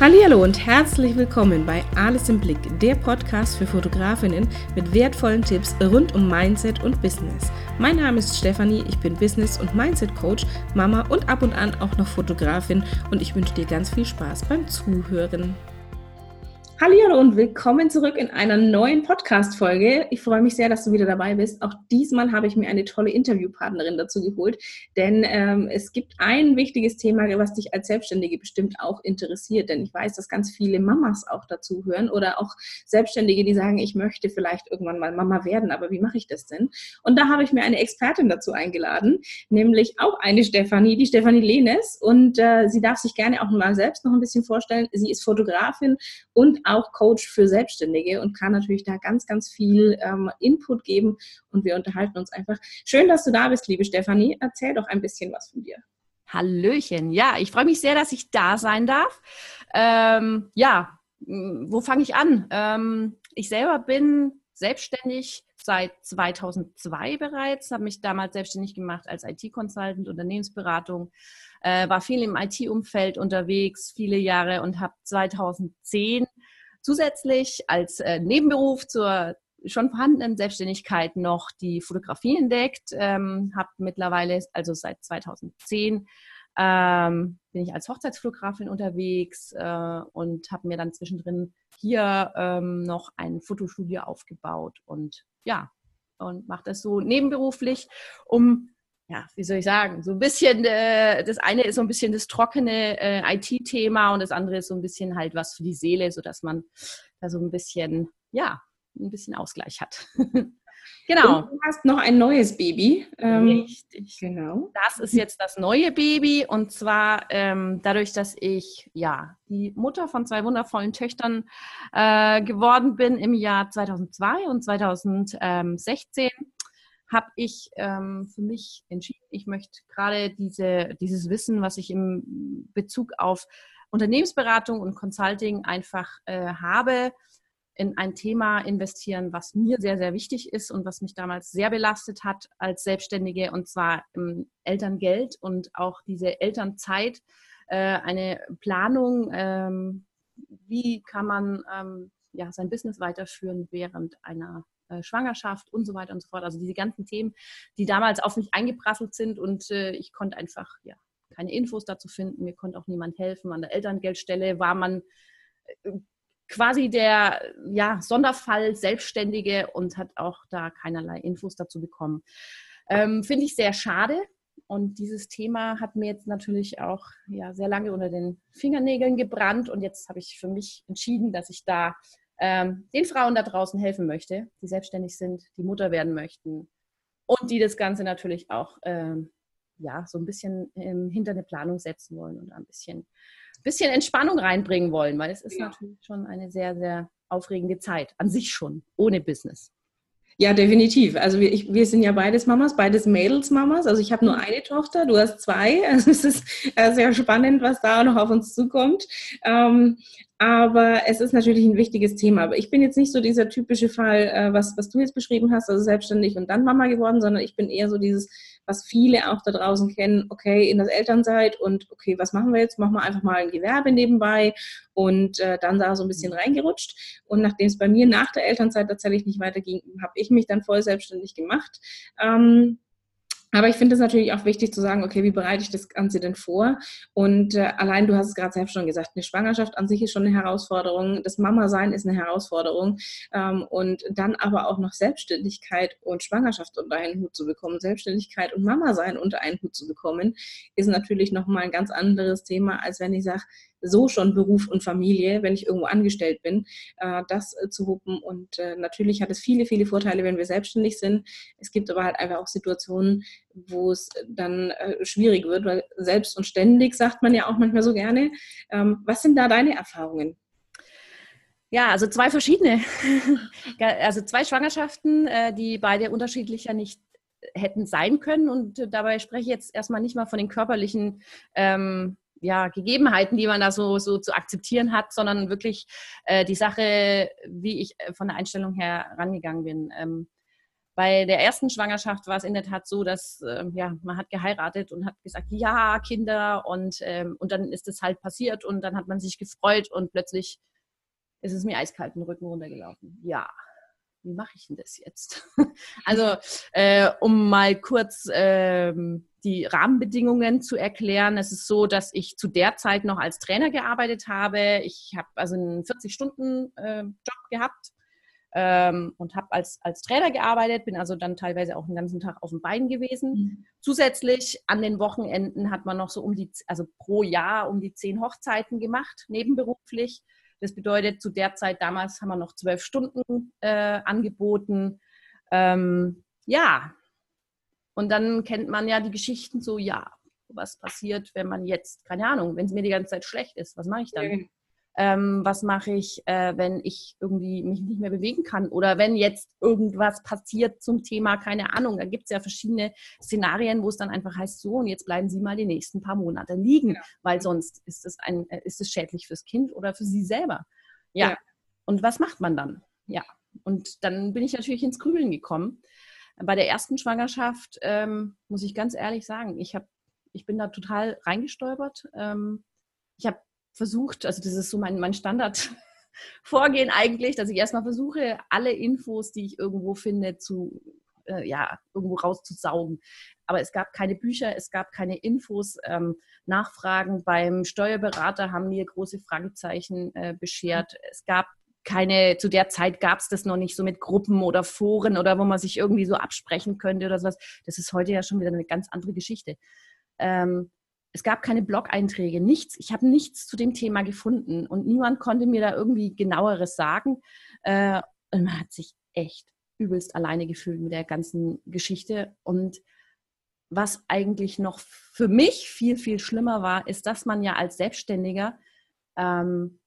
Hallo und herzlich willkommen bei Alles im Blick, der Podcast für Fotografinnen mit wertvollen Tipps rund um Mindset und Business. Mein Name ist Stefanie, ich bin Business- und Mindset-Coach, Mama und ab und an auch noch Fotografin und ich wünsche dir ganz viel Spaß beim Zuhören. Hallo und willkommen zurück in einer neuen Podcast-Folge. Ich freue mich sehr, dass du wieder dabei bist. Auch diesmal habe ich mir eine tolle Interviewpartnerin dazu geholt, denn ähm, es gibt ein wichtiges Thema, was dich als Selbstständige bestimmt auch interessiert. Denn ich weiß, dass ganz viele Mamas auch dazu hören oder auch Selbstständige, die sagen, ich möchte vielleicht irgendwann mal Mama werden, aber wie mache ich das denn? Und da habe ich mir eine Expertin dazu eingeladen, nämlich auch eine Stefanie, die Stefanie Lehnes. Und äh, sie darf sich gerne auch mal selbst noch ein bisschen vorstellen. Sie ist Fotografin und auch Coach für Selbstständige und kann natürlich da ganz, ganz viel ähm, Input geben und wir unterhalten uns einfach. Schön, dass du da bist, liebe Stefanie. Erzähl doch ein bisschen was von dir. Hallöchen, ja, ich freue mich sehr, dass ich da sein darf. Ähm, ja, wo fange ich an? Ähm, ich selber bin selbstständig seit 2002 bereits, habe mich damals selbstständig gemacht als IT-Consultant, Unternehmensberatung, äh, war viel im IT-Umfeld unterwegs, viele Jahre und habe 2010 zusätzlich als äh, Nebenberuf zur schon vorhandenen Selbstständigkeit noch die Fotografie entdeckt, ähm, habe mittlerweile, also seit 2010, ähm, bin ich als Hochzeitsfotografin unterwegs äh, und habe mir dann zwischendrin hier ähm, noch ein Fotostudio aufgebaut und ja, und mache das so nebenberuflich, um ja, wie soll ich sagen, so ein bisschen, äh, das eine ist so ein bisschen das trockene äh, IT-Thema und das andere ist so ein bisschen halt was für die Seele, sodass man da so ein bisschen, ja, ein bisschen Ausgleich hat. genau. Und du hast noch ein neues Baby. Ähm, Richtig. Genau. Das ist jetzt das neue Baby und zwar ähm, dadurch, dass ich ja die Mutter von zwei wundervollen Töchtern äh, geworden bin im Jahr 2002 und 2016 habe ich ähm, für mich entschieden, ich möchte gerade diese, dieses Wissen, was ich im Bezug auf Unternehmensberatung und Consulting einfach äh, habe, in ein Thema investieren, was mir sehr, sehr wichtig ist und was mich damals sehr belastet hat als Selbstständige, und zwar im Elterngeld und auch diese Elternzeit, äh, eine Planung, ähm, wie kann man ähm, ja, sein Business weiterführen während einer äh, Schwangerschaft und so weiter und so fort. Also diese ganzen Themen, die damals auf mich eingeprasselt sind und äh, ich konnte einfach ja keine Infos dazu finden. Mir konnte auch niemand helfen. An der Elterngeldstelle war man äh, quasi der ja, Sonderfall Selbstständige und hat auch da keinerlei Infos dazu bekommen. Ähm, Finde ich sehr schade. Und dieses Thema hat mir jetzt natürlich auch ja, sehr lange unter den Fingernägeln gebrannt. Und jetzt habe ich für mich entschieden, dass ich da ähm, den Frauen da draußen helfen möchte, die selbstständig sind, die Mutter werden möchten und die das Ganze natürlich auch ähm, ja, so ein bisschen ähm, hinter eine Planung setzen wollen und ein bisschen, bisschen Entspannung reinbringen wollen, weil es ist ja. natürlich schon eine sehr, sehr aufregende Zeit, an sich schon, ohne Business. Ja, definitiv. Also wir, ich, wir sind ja beides Mamas, beides Mädels-Mamas. Also ich habe nur mhm. eine Tochter, du hast zwei. Also es ist äh, sehr spannend, was da noch auf uns zukommt. Ähm, aber es ist natürlich ein wichtiges Thema. Aber ich bin jetzt nicht so dieser typische Fall, äh, was, was du jetzt beschrieben hast, also selbstständig und dann Mama geworden, sondern ich bin eher so dieses, was viele auch da draußen kennen, okay, in der Elternzeit und okay, was machen wir jetzt? Machen wir einfach mal ein Gewerbe nebenbei und äh, dann da so ein bisschen reingerutscht. Und nachdem es bei mir nach der Elternzeit tatsächlich nicht weiterging, habe ich mich dann voll selbstständig gemacht. Ähm, aber ich finde es natürlich auch wichtig zu sagen, okay, wie bereite ich das Ganze denn vor? Und äh, allein, du hast es gerade selbst schon gesagt, eine Schwangerschaft an sich ist schon eine Herausforderung, das Mama-Sein ist eine Herausforderung ähm, und dann aber auch noch Selbstständigkeit und Schwangerschaft unter einen Hut zu bekommen, Selbstständigkeit und Mama-Sein unter einen Hut zu bekommen, ist natürlich nochmal ein ganz anderes Thema, als wenn ich sage, so schon Beruf und Familie, wenn ich irgendwo angestellt bin, äh, das äh, zu wuppen. Und äh, natürlich hat es viele, viele Vorteile, wenn wir selbstständig sind. Es gibt aber halt einfach auch Situationen, wo es dann schwierig wird, weil selbst und ständig sagt man ja auch manchmal so gerne. Ähm, was sind da deine Erfahrungen? Ja, also zwei verschiedene. also zwei Schwangerschaften, die beide unterschiedlicher nicht hätten sein können. Und dabei spreche ich jetzt erstmal nicht mal von den körperlichen ähm, ja, Gegebenheiten, die man da so, so zu akzeptieren hat, sondern wirklich äh, die Sache, wie ich äh, von der Einstellung her rangegangen bin. Ähm, Bei der ersten Schwangerschaft war es in der Tat so, dass äh, ja, man hat geheiratet und hat gesagt, ja, Kinder und, ähm, und dann ist es halt passiert und dann hat man sich gefreut und plötzlich ist es mir eiskalt den Rücken runtergelaufen. Ja, wie mache ich denn das jetzt? also, äh, um mal kurz ähm, die Rahmenbedingungen zu erklären. Es ist so, dass ich zu der Zeit noch als Trainer gearbeitet habe. Ich habe also einen 40-Stunden-Job äh, gehabt ähm, und habe als, als Trainer gearbeitet, bin also dann teilweise auch den ganzen Tag auf dem Bein gewesen. Mhm. Zusätzlich an den Wochenenden hat man noch so um die, also pro Jahr um die zehn Hochzeiten gemacht, nebenberuflich. Das bedeutet, zu der Zeit damals haben wir noch zwölf Stunden äh, angeboten. Ähm, ja, und dann kennt man ja die Geschichten so, ja, was passiert, wenn man jetzt, keine Ahnung, wenn es mir die ganze Zeit schlecht ist, was mache ich dann? Ähm, was mache ich, äh, wenn ich irgendwie mich nicht mehr bewegen kann? Oder wenn jetzt irgendwas passiert zum Thema, keine Ahnung, da gibt es ja verschiedene Szenarien, wo es dann einfach heißt, so und jetzt bleiben Sie mal die nächsten paar Monate liegen, ja. weil sonst ist es, ein, äh, ist es schädlich fürs Kind oder für Sie selber. Ja. ja. Und was macht man dann? Ja. Und dann bin ich natürlich ins Grübeln gekommen. Bei der ersten Schwangerschaft ähm, muss ich ganz ehrlich sagen, ich, hab, ich bin da total reingestolpert. Ähm, ich habe versucht, also das ist so mein, mein Standardvorgehen eigentlich, dass ich erstmal versuche, alle Infos, die ich irgendwo finde, zu äh, ja, irgendwo rauszusaugen. Aber es gab keine Bücher, es gab keine Infos. Ähm, Nachfragen beim Steuerberater haben mir große Fragezeichen äh, beschert. Es gab keine, zu der Zeit gab es das noch nicht so mit Gruppen oder Foren oder wo man sich irgendwie so absprechen könnte oder sowas. Das ist heute ja schon wieder eine ganz andere Geschichte. Ähm, es gab keine Blog-Einträge, nichts. Ich habe nichts zu dem Thema gefunden und niemand konnte mir da irgendwie genaueres sagen. Äh, und man hat sich echt übelst alleine gefühlt mit der ganzen Geschichte. Und was eigentlich noch für mich viel, viel schlimmer war, ist, dass man ja als Selbstständiger ähm,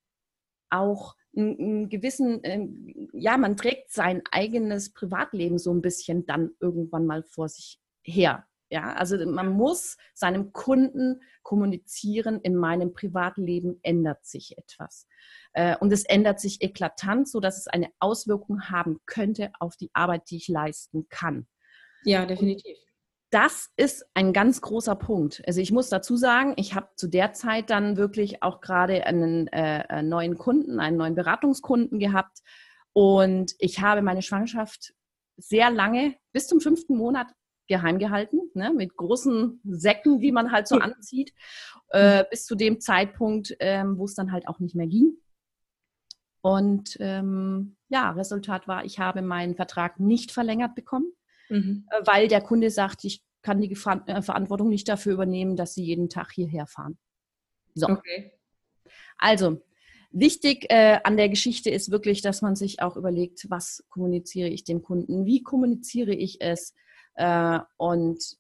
auch einen gewissen, ähm, ja, man trägt sein eigenes Privatleben so ein bisschen dann irgendwann mal vor sich her. Ja, also man muss seinem Kunden kommunizieren, in meinem Privatleben ändert sich etwas. Äh, und es ändert sich eklatant, sodass es eine Auswirkung haben könnte auf die Arbeit, die ich leisten kann. Ja, definitiv. Und das ist ein ganz großer Punkt. Also ich muss dazu sagen, ich habe zu der Zeit dann wirklich auch gerade einen äh, neuen Kunden, einen neuen Beratungskunden gehabt. Und ich habe meine Schwangerschaft sehr lange, bis zum fünften Monat geheim gehalten, ne, mit großen Säcken, die man halt so anzieht, äh, bis zu dem Zeitpunkt, ähm, wo es dann halt auch nicht mehr ging. Und ähm, ja, Resultat war, ich habe meinen Vertrag nicht verlängert bekommen, mhm. äh, weil der Kunde sagt, ich kann die Ver äh, Verantwortung nicht dafür übernehmen, dass sie jeden Tag hierher fahren. So. Okay. Also, wichtig äh, an der Geschichte ist wirklich, dass man sich auch überlegt, was kommuniziere ich dem Kunden, wie kommuniziere ich es, äh, und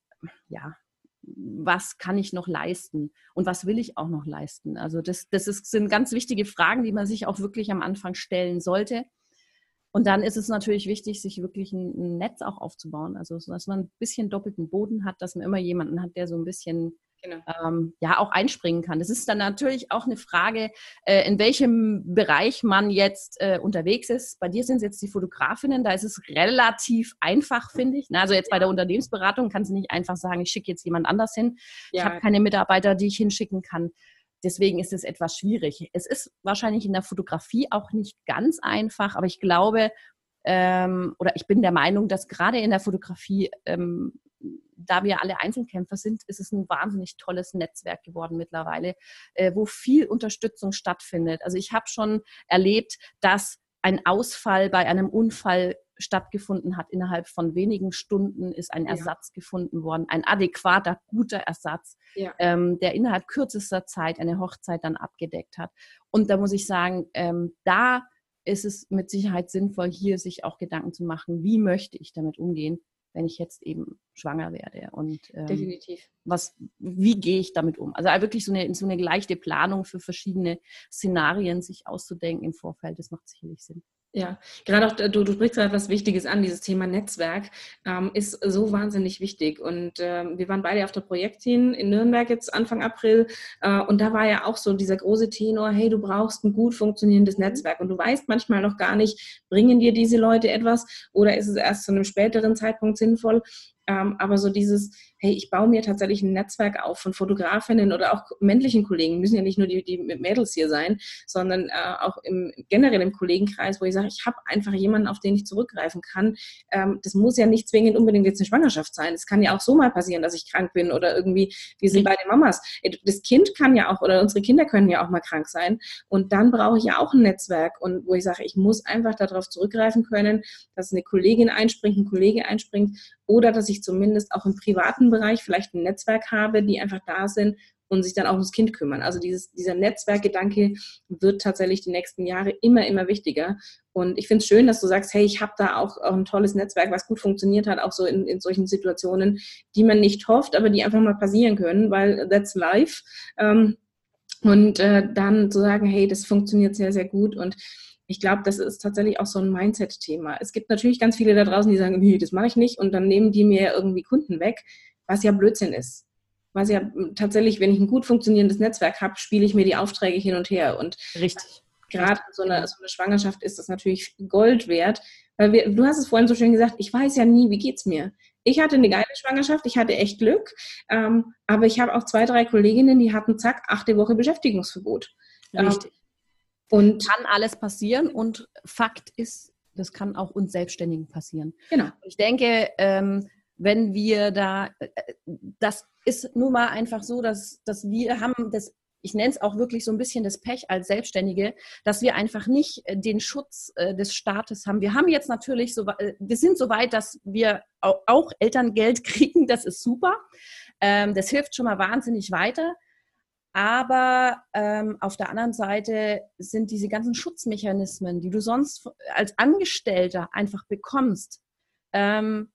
ja, was kann ich noch leisten und was will ich auch noch leisten? Also das, das ist, sind ganz wichtige Fragen, die man sich auch wirklich am Anfang stellen sollte. Und dann ist es natürlich wichtig, sich wirklich ein, Netz auch aufzubauen. Also dass man ein bisschen doppelten Boden hat, dass man immer jemanden hat, der so ein bisschen genau. ähm, ja auch einspringen kann. Das ist dann natürlich auch eine Frage, äh, in welchem Bereich man jetzt äh, unterwegs ist. Bei dir sind es jetzt die Fotografinnen, da ist es relativ einfach, finde ich. Also jetzt bei der Unternehmensberatung kannst du nicht einfach sagen, ich schicke jetzt jemand anders hin. Ja. Ich habe keine Mitarbeiter, die ich hinschicken kann. Deswegen ist es etwas schwierig. Es ist wahrscheinlich in der Fotografie auch nicht ganz einfach, aber ich glaube, ähm, oder ich bin der Meinung, dass gerade in der Fotografie ähm, da wir alle Einzelkämpfer sind, ist es ein wahnsinnig tolles Netzwerk geworden mittlerweile, äh, wo viel Unterstützung stattfindet. Also ich habe schon erlebt, dass ein Ausfall bei einem Unfall stattgefunden hat. Innerhalb von wenigen Stunden ist ein ja. Ersatz gefunden worden, ein adäquater, guter Ersatz, ja. ähm, der innerhalb kürzester Zeit eine Hochzeit dann abgedeckt hat. Und da muss ich sagen, ähm, da ist es mit Sicherheit sinnvoll, hier sich auch Gedanken zu machen, wie möchte ich damit umgehen, wenn ich jetzt eben schwanger werde. Und ähm, definitiv. was wie gehe ich damit um? Also wirklich so eine so eine leichte Planung für verschiedene Szenarien sich auszudenken im Vorfeld das macht sicherlich Sinn Ja, gerade auch du, du sprichst gerade was Wichtiges an, dieses Thema Netzwerk ähm, ist so wahnsinnig wichtig. Und ähm, wir waren beide auf der Projektteam in Nürnberg jetzt Anfang April äh, und da war ja auch so dieser große Tenor, hey, du brauchst ein gut funktionierendes mhm. Netzwerk und du weißt manchmal noch gar nicht, bringen dir diese Leute etwas oder ist es erst zu einem späteren Zeitpunkt sinnvoll. Ähm, aber so dieses, hey, ich baue mir tatsächlich ein Netzwerk auf von Fotografinnen oder auch männlichen Kollegen, müssen ja nicht nur die, die Mädels hier sein, sondern äh, auch im generell im Kollegenkreis, wo ich sage, ich habe einfach jemanden, auf den ich zurückgreifen kann. Ähm, das muss ja nicht zwingend unbedingt jetzt eine Schwangerschaft sein. Es kann ja auch so mal passieren, dass ich krank bin oder irgendwie, wir sind bei den Mamas. Äh, das Kind kann ja auch, oder unsere Kinder können ja auch mal krank sein. Und dann brauche ich ja auch ein Netzwerk und wo ich sage, ich muss einfach darauf zurückgreifen können, dass eine Kollegin einspringt, ein Kollege einspringt oder dass ich zumindest auch im privaten Bereich vielleicht ein Netzwerk habe, die einfach da sind und sich dann auch ums Kind kümmern. Also dieses, dieser Netzwerkgedanke wird tatsächlich die nächsten Jahre immer, immer wichtiger. Und ich finde es schön, dass du sagst, hey, ich habe da auch, auch, ein tolles Netzwerk, was gut funktioniert hat, auch so in, in solchen Situationen, die man nicht hofft, aber die einfach mal passieren können, weil that's life. Ähm, und äh, dann zu sagen, hey, das funktioniert sehr, sehr gut und ich glaube, das ist tatsächlich auch so ein Mindset-Thema. Es gibt natürlich ganz viele da draußen, die sagen, nee, das mache ich nicht und dann nehmen die mir irgendwie Kunden weg, was ja Blödsinn ist. Was ja tatsächlich, wenn ich ein gut funktionierendes Netzwerk habe, spiele ich mir die Aufträge hin und her. Und Richtig. Gerade so eine, so eine Schwangerschaft ist das natürlich Gold wert, weil wir, du hast es vorhin so schön gesagt, ich weiß ja nie, wie geht's mir. Ich hatte eine geile Schwangerschaft, ich hatte echt Glück, ähm, aber ich habe auch zwei, drei Kolleginnen, die hatten zack, achte Woche Beschäftigungsverbot. Richtig. Ähm, und kann alles passieren und Fakt ist, das kann auch uns Selbstständigen passieren. Genau. Ich denke, ähm, wenn wir da, äh, das ist nun mal einfach so, dass, dass wir haben das, ich nenne es auch wirklich so ein bisschen das Pech als Selbstständige, dass wir einfach nicht äh, den Schutz äh, des Staates haben. Wir haben jetzt natürlich so, wir sind so weit, dass wir auch Elterngeld kriegen, das ist super. Ähm, das hilft schon mal wahnsinnig weiter. Aber ähm, auf der anderen Seite sind diese ganzen Schutzmechanismen, die du sonst als Angestellter einfach bekommst, ähm,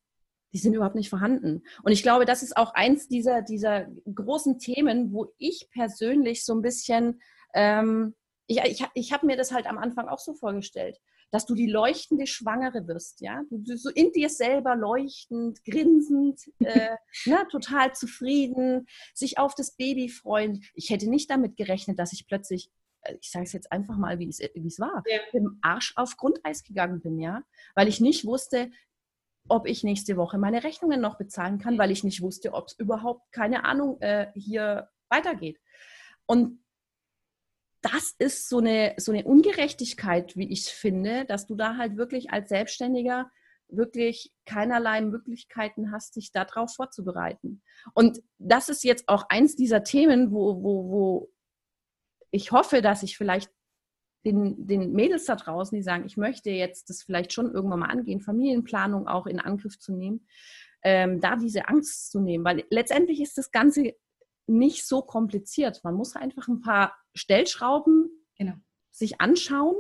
die sind überhaupt nicht vorhanden. Und ich glaube, das ist auch eins dieser, dieser großen Themen, wo ich persönlich so ein bisschen, ähm, ich, ich, ich habe mir das halt am Anfang auch so vorgestellt dass du die leuchtende Schwangere wirst, ja, du, so in dir selber leuchtend, grinsend, äh, ne, total zufrieden, sich auf das Baby freuen. Ich hätte nicht damit gerechnet, dass ich plötzlich äh, ich sage es jetzt einfach mal, wie es, wie es war, ja. dem Arsch auf Grundeis gegangen bin, ja, weil ich nicht wusste, ob ich nächste Woche meine Rechnungen noch bezahlen kann, weil ich nicht wusste, ob es überhaupt, keine Ahnung, äh, hier weitergeht. Und das ist so eine, so eine Ungerechtigkeit, wie ich finde, dass du da halt wirklich als Selbstständiger wirklich keinerlei Möglichkeiten hast, sich darauf vorzubereiten. Und das ist jetzt auch eins dieser Themen, wo, wo, wo ich hoffe, dass ich vielleicht den, den Mädels da draußen, die sagen, ich möchte jetzt das vielleicht schon irgendwann mal angehen, Familienplanung auch in Angriff zu nehmen, ähm, da diese Angst zu nehmen, weil letztendlich ist das Ganze nicht so kompliziert. Man muss einfach ein paar Stellschrauben genau. sich anschauen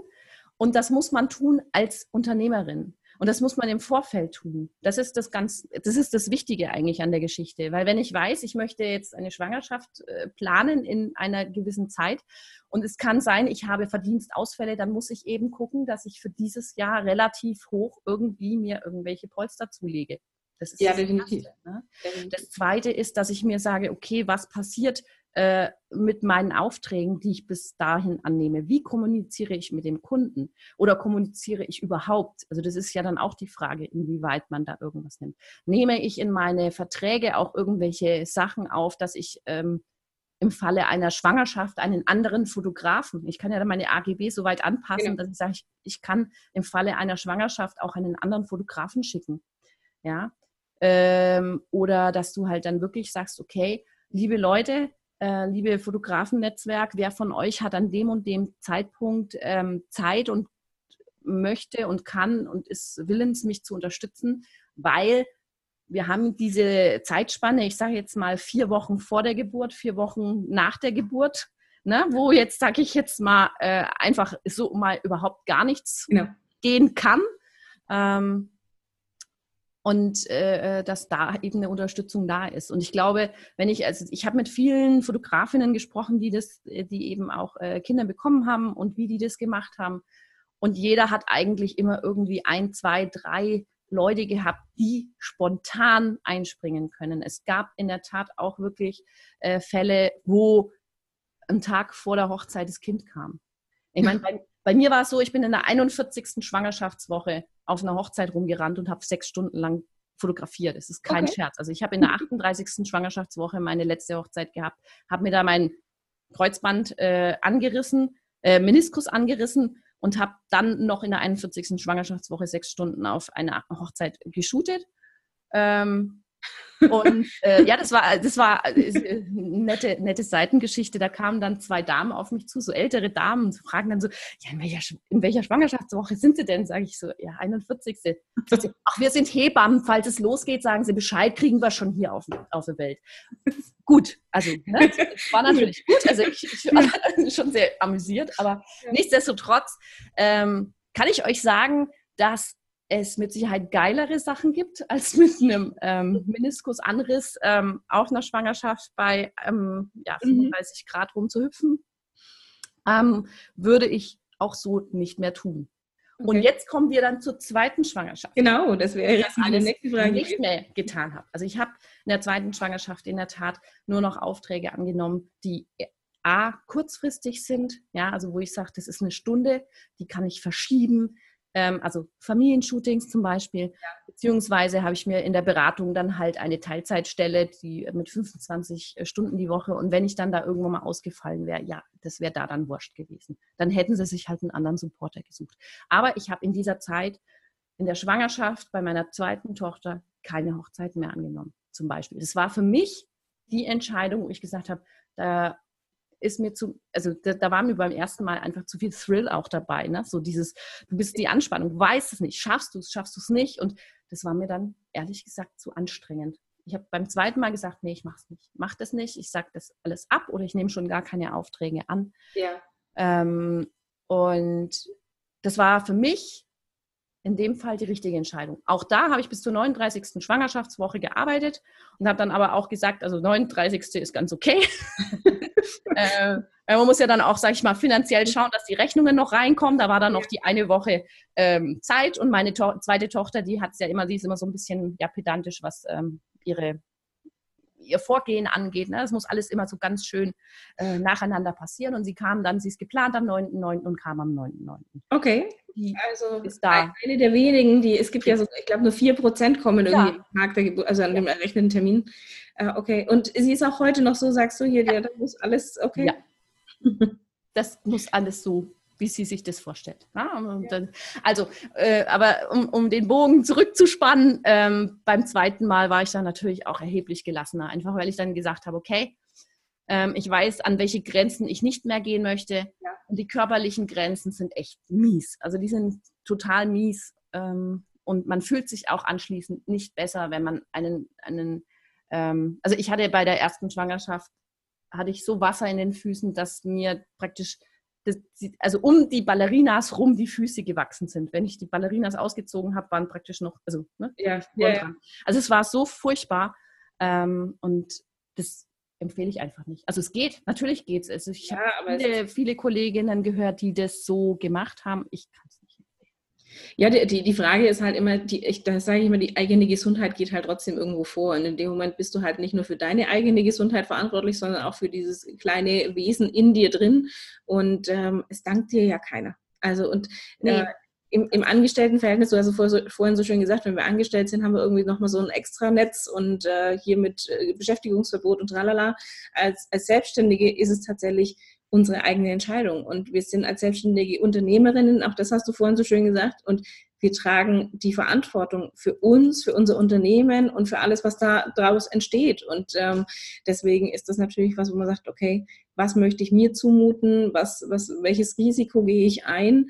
und das muss man tun als Unternehmerin. Und das muss man im Vorfeld tun. Das ist das ganz, das ist das Wichtige eigentlich an der Geschichte. Weil wenn ich weiß, ich möchte jetzt eine Schwangerschaft äh, planen in einer gewissen Zeit und es kann sein, ich habe Verdienstausfälle, dann muss ich eben gucken, dass ich für dieses Jahr relativ hoch irgendwie mir irgendwelche Polster zulege. Das ist ja, das definitiv. Erste, ne? definitiv. Das zweite ist, dass ich mir sage, okay, was passiert äh, mit meinen Aufträgen, die ich bis dahin annehme? Wie kommuniziere ich mit dem Kunden? Oder kommuniziere ich überhaupt? Also das ist ja dann auch die Frage, inwieweit man da irgendwas nimmt. Nehme ich in meine Verträge auch irgendwelche Sachen auf, dass ich ähm, im Falle einer Schwangerschaft einen anderen Fotografen. Ich kann ja dann meine AGB so weit anpassen, genau. dass ich sage, ich, ich kann im Falle einer Schwangerschaft auch einen anderen Fotografen schicken. Ja, ähm, oder dass du halt dann wirklich sagst, okay, liebe Leute, äh, liebe Fotografennetzwerk, wer von euch hat an dem und dem Zeitpunkt ähm, Zeit und möchte und kann und ist willens, mich zu unterstützen, weil wir haben diese Zeitspanne, ich sage jetzt mal vier Wochen vor der Geburt, vier Wochen nach der Geburt, ne, wo jetzt, sage ich jetzt mal, äh, einfach so mal überhaupt gar nichts genau. gehen kann. Ähm, und äh, äh, dass da eben eine Unterstützung da ist. Und ich glaube, wenn ich, also ich habe mit vielen Fotografinnen gesprochen, die das, äh, die eben auch äh, Kinder bekommen haben und wie die das gemacht haben. Und jeder hat eigentlich immer irgendwie ein, zwei, drei Leute gehabt, die spontan einspringen können. Es gab in der Tat auch wirklich äh, Fälle, wo ein Tag vor der Hochzeit das Kind kam. Ich meine, bei, bei, mir war es so, ich bin in der 41. Schwangerschaftswoche auf einer Hochzeit rumgerannt und habe sechs Stunden lang fotografiert. Das ist kein okay. Scherz. Also ich habe in der 38. Schwangerschaftswoche meine letzte Hochzeit gehabt, habe mir da mein Kreuzband äh, angerissen, äh, Meniskus angerissen und habe dann noch in der 41. Schwangerschaftswoche sechs Stunden auf einer Hochzeit geshootet. Ähm, und äh, ja, das war, das war äh, nette, nette Seitengeschichte. Da kamen dann zwei Damen auf mich zu, so ältere Damen, und fragen dann so, ja, in welcher, in welcher Schwangerschaftswoche sind Sie denn? Sage ich so, ja, 41. Ach, wir sind Hebammen, falls es losgeht, sagen Sie Bescheid, kriegen wir schon hier auf, auf der Welt. gut, also ne, war natürlich gut. Also ich, ich war schon sehr amüsiert, aber ja. nichtsdestotrotz ähm, kann ich euch sagen, dass es mit Sicherheit geilere Sachen gibt, als mit einem ähm, Meniskusanriss ähm, auf einer Schwangerschaft bei ähm, ja, 35 mhm. Grad rumzuhüpfen, ähm, würde ich auch so nicht mehr tun. Okay. Und jetzt kommen wir dann zur zweiten Schwangerschaft. Genau, das wäre jetzt die nächste Frage. nicht mehr getan habe. Also ich habe in der zweiten Schwangerschaft in der Tat nur noch Aufträge angenommen, die A, kurzfristig sind, ja, also wo ich sage, das ist eine Stunde, die kann ich verschieben, ähm, also Familienshootings zum Beispiel, ja. beziehungsweise habe ich mir in der Beratung dann halt eine Teilzeitstelle, die mit 25 äh, Stunden die Woche und wenn ich dann da irgendwo mal ausgefallen wäre, ja, das wäre da dann wurscht gewesen. Dann hätten sie sich halt einen anderen Supporter gesucht. Aber ich habe in dieser Zeit, in der Schwangerschaft bei meiner zweiten Tochter, keine Hochzeit mehr angenommen, zum Beispiel. Das war für mich die Entscheidung, wo ich gesagt habe, da ist mir zu, also da, da, war mir beim ersten Mal einfach zu viel Thrill auch dabei. Ne? So dieses, du bist die Anspannung, du weißt es nicht, schaffst du es, schaffst du es nicht. Und das war mir dann ehrlich gesagt zu anstrengend. Ich habe beim zweiten Mal gesagt, nee, ich mach's nicht. Mach das nicht. Ich sage das alles ab oder ich nehme schon gar keine Aufträge an. Ja. Ähm, und das war für mich in dem Fall die richtige Entscheidung. Auch da habe ich bis zur 39. Schwangerschaftswoche gearbeitet und habe dann aber auch gesagt, also 39. ist ganz okay. äh, man muss ja dann auch, sage ich mal, finanziell schauen, dass die Rechnungen noch reinkommen. Da war dann noch die eine Woche ähm, Zeit und meine to zweite Tochter, die hat es ja immer, die ist immer so ein bisschen ja, pedantisch, was ähm, ihre ihr Vorgehen angeht. Ne? Das muss alles immer so ganz schön äh, nacheinander passieren. Und sie kam dann, sie ist geplant am 9.9. und kam am 9.9. Okay. Die also ist da. eine der wenigen, die, es gibt ja so, ich glaube, nur 4% kommen irgendwie ja. am Tag der Geburt, also an dem errechneten Termin. Äh, okay. Und sie ist auch heute noch so, sagst du hier, ja. da muss alles, okay. Ja. Das muss alles so wie sie sich das vorstellt. Ja, dann, also, äh, aber um, um, den Bogen zurückzuspannen, ähm, beim zweiten Mal war ich dann natürlich auch erheblich gelassener, einfach weil ich dann gesagt habe, okay, ähm, ich weiß, an welche Grenzen ich nicht mehr gehen möchte. Ja. Und die körperlichen Grenzen sind echt mies. Also die sind total mies. Ähm, und man fühlt sich auch anschließend nicht besser, wenn man einen, einen ähm, also ich hatte bei der ersten Schwangerschaft, hatte ich so Wasser in den Füßen, dass mir praktisch das, also um die Ballerinas rum die Füße gewachsen sind. Wenn ich die Ballerinas ausgezogen habe, waren praktisch noch, also, ne, ja, ja. Also es war so furchtbar ähm, und das empfehle ich einfach nicht. Also es geht, natürlich geht es. Also ich ja, habe viele, viele Kolleginnen gehört, die das so gemacht haben. Ich kann es. Ja, die, die Frage ist halt immer, die, ich, da sage ich immer, die eigene Gesundheit geht halt trotzdem irgendwo vor. Und in dem Moment bist du halt nicht nur für deine eigene Gesundheit verantwortlich, sondern auch für dieses kleine Wesen in dir drin. Und ähm, es dankt dir ja keiner. Also und nee. äh, im, im Angestelltenverhältnis, du hast vor, so, vorhin so schön gesagt, wenn wir angestellt sind, haben wir irgendwie nochmal so ein Extranetz und äh, hier mit äh, Beschäftigungsverbot und tralala. Als, als Selbstständige ist es tatsächlich unsere eigene Entscheidung. Und wir sind als selbstständige Unternehmerinnen, auch das hast du vorhin so schön gesagt, und wir tragen die Verantwortung für uns, für unser Unternehmen und für alles, was da daraus entsteht. Und ähm, deswegen ist das natürlich was, wo man sagt, okay, was möchte ich mir zumuten? Was, was, welches Risiko gehe ich ein?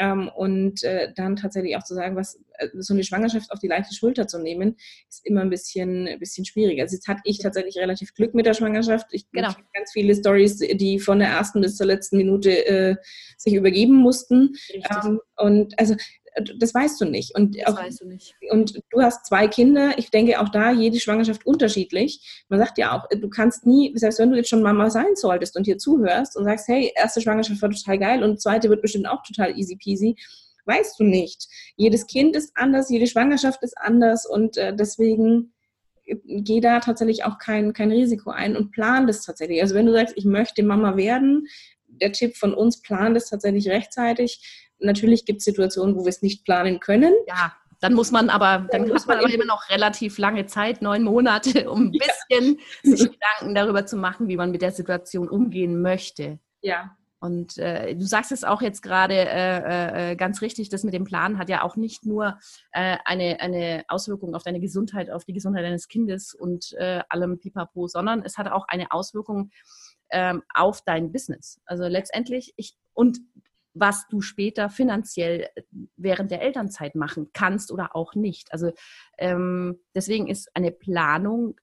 Ähm, und äh, dann tatsächlich auch zu sagen, was äh, so eine Schwangerschaft auf die leichte Schulter zu nehmen, ist immer ein bisschen, ein bisschen schwieriger. Also jetzt hatte ich tatsächlich relativ Glück mit der Schwangerschaft. Ich genau. ganz viele Stories, die von der ersten bis zur letzten Minute äh, sich übergeben mussten. Ähm, und also das weißt du nicht. Und das auch, weißt du nicht. Und du hast zwei Kinder. Ich denke auch da jede Schwangerschaft unterschiedlich. Man sagt ja auch, du kannst nie, selbst wenn du jetzt schon Mama sein solltest und hier zuhörst und sagst, hey, erste Schwangerschaft war total geil und zweite wird bestimmt auch total easy peasy, weißt du nicht. Jedes Kind ist anders, jede Schwangerschaft ist anders und äh, deswegen geh da tatsächlich auch kein, kein Risiko ein und plan das tatsächlich. Also wenn du sagst, ich möchte Mama werden, der Tipp von uns, plan das tatsächlich rechtzeitig. Natürlich gibt es Situationen, wo wir es nicht planen können. Ja, dann muss man aber, dann hat man aber immer noch relativ lange Zeit, neun Monate, um ein bisschen ja. sich Gedanken darüber zu machen, wie man mit der Situation umgehen möchte. Ja. Und äh, du sagst es auch jetzt gerade äh, äh, ganz richtig, das mit dem Plan hat ja auch nicht nur äh, eine, eine Auswirkung auf deine Gesundheit, auf die Gesundheit deines Kindes und äh, allem Pipapo, sondern es hat auch eine Auswirkung ähm, auf dein Business. Also letztendlich, ich, und was du später finanziell während der Elternzeit machen kannst oder auch nicht. Also ähm, deswegen ist eine Planung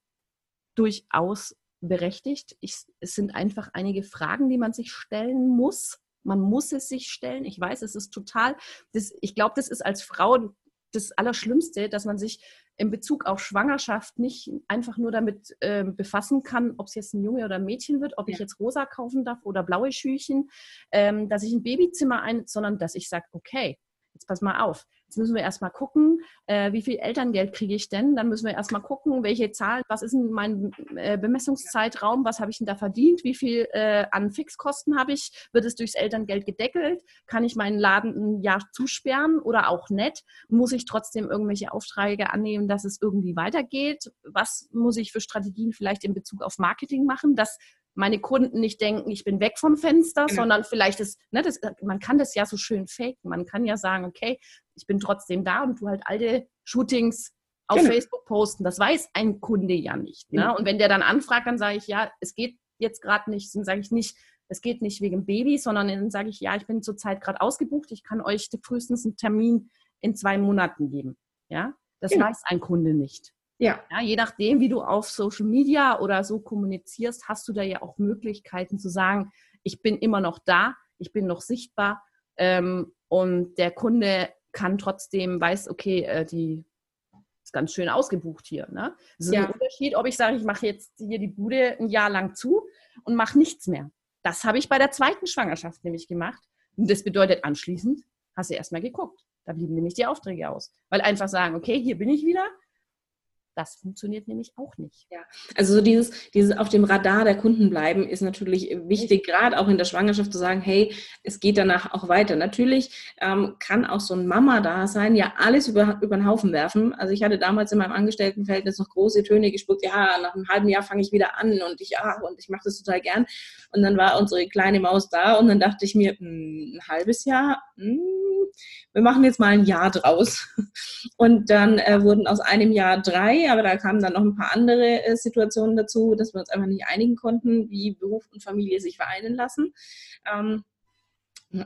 durchaus berechtigt. Ich, es sind einfach einige Fragen, die man sich stellen muss. Man muss es sich stellen. Ich weiß, es ist total, das, ich glaube, das ist als Frau das Allerschlimmste, dass man sich in Bezug auf Schwangerschaft nicht einfach nur damit äh, befassen kann, ob es jetzt ein Junge oder ein Mädchen wird, ob ja. ich jetzt rosa kaufen darf oder blaue Schüchen, ähm, dass ich ein Babyzimmer ein, sondern dass ich sage, okay, jetzt pass mal auf, Jetzt müssen wir erstmal gucken, äh, wie viel Elterngeld kriege ich denn? Dann müssen wir erstmal gucken, welche Zahlen, was ist denn mein äh, Bemessungszeitraum, was habe ich denn da verdient, wie viel äh, an Fixkosten habe ich, wird es durchs Elterngeld gedeckelt, kann ich meinen Laden ein Jahr zusperren oder auch nicht, muss ich trotzdem irgendwelche Aufträge annehmen, dass es irgendwie weitergeht, was muss ich für Strategien vielleicht in Bezug auf Marketing machen, dass meine Kunden nicht denken, ich bin weg vom Fenster, genau. sondern vielleicht ist, ne, das, man kann das ja so schön faken. Man kann ja sagen, okay, ich bin trotzdem da und du halt alte Shootings auf genau. Facebook posten. Das weiß ein Kunde ja nicht. Ne? Genau. Und wenn der dann anfragt, dann sage ich, ja, es geht jetzt gerade nicht, dann sage ich nicht, es geht nicht wegen Baby, sondern dann sage ich, ja, ich bin zurzeit gerade ausgebucht, ich kann euch frühestens einen Termin in zwei Monaten geben. Ja, das genau. weiß ein Kunde nicht. Ja. ja. Je nachdem, wie du auf Social Media oder so kommunizierst, hast du da ja auch Möglichkeiten zu sagen, ich bin immer noch da, ich bin noch sichtbar ähm, und der Kunde kann trotzdem, weiß, okay, äh, die ist ganz schön ausgebucht hier. Ne? Das ist ja. ein Unterschied, ob ich sage, ich mache jetzt hier die Bude ein Jahr lang zu und mache nichts mehr. Das habe ich bei der zweiten Schwangerschaft nämlich gemacht. Und das bedeutet anschließend, hast du erstmal geguckt. Da blieben nämlich die Aufträge aus. Weil einfach sagen, okay, hier bin ich wieder, das funktioniert nämlich auch nicht. Ja, also so dieses, dieses auf dem Radar der Kunden bleiben ist natürlich wichtig, gerade auch in der Schwangerschaft zu sagen, hey, es geht danach auch weiter. Natürlich ähm, kann auch so ein Mama-Dasein ja alles über, über den Haufen werfen. Also ich hatte damals in meinem Angestelltenverhältnis noch große Töne gespuckt, ja, nach einem halben Jahr fange ich wieder an und ich, ja, und ich mache das total gern. Und dann war unsere kleine Maus da und dann dachte ich mir, mh, hm, ein halbes Jahr, mh, hm, wir machen jetzt mal ein Jahr draus. Und dann äh, wurden aus einem Jahr drei, aber da kamen dann noch ein paar andere äh, Situationen dazu, dass wir uns einfach nicht einigen konnten, wie Beruf und Familie sich vereinen lassen. Ähm,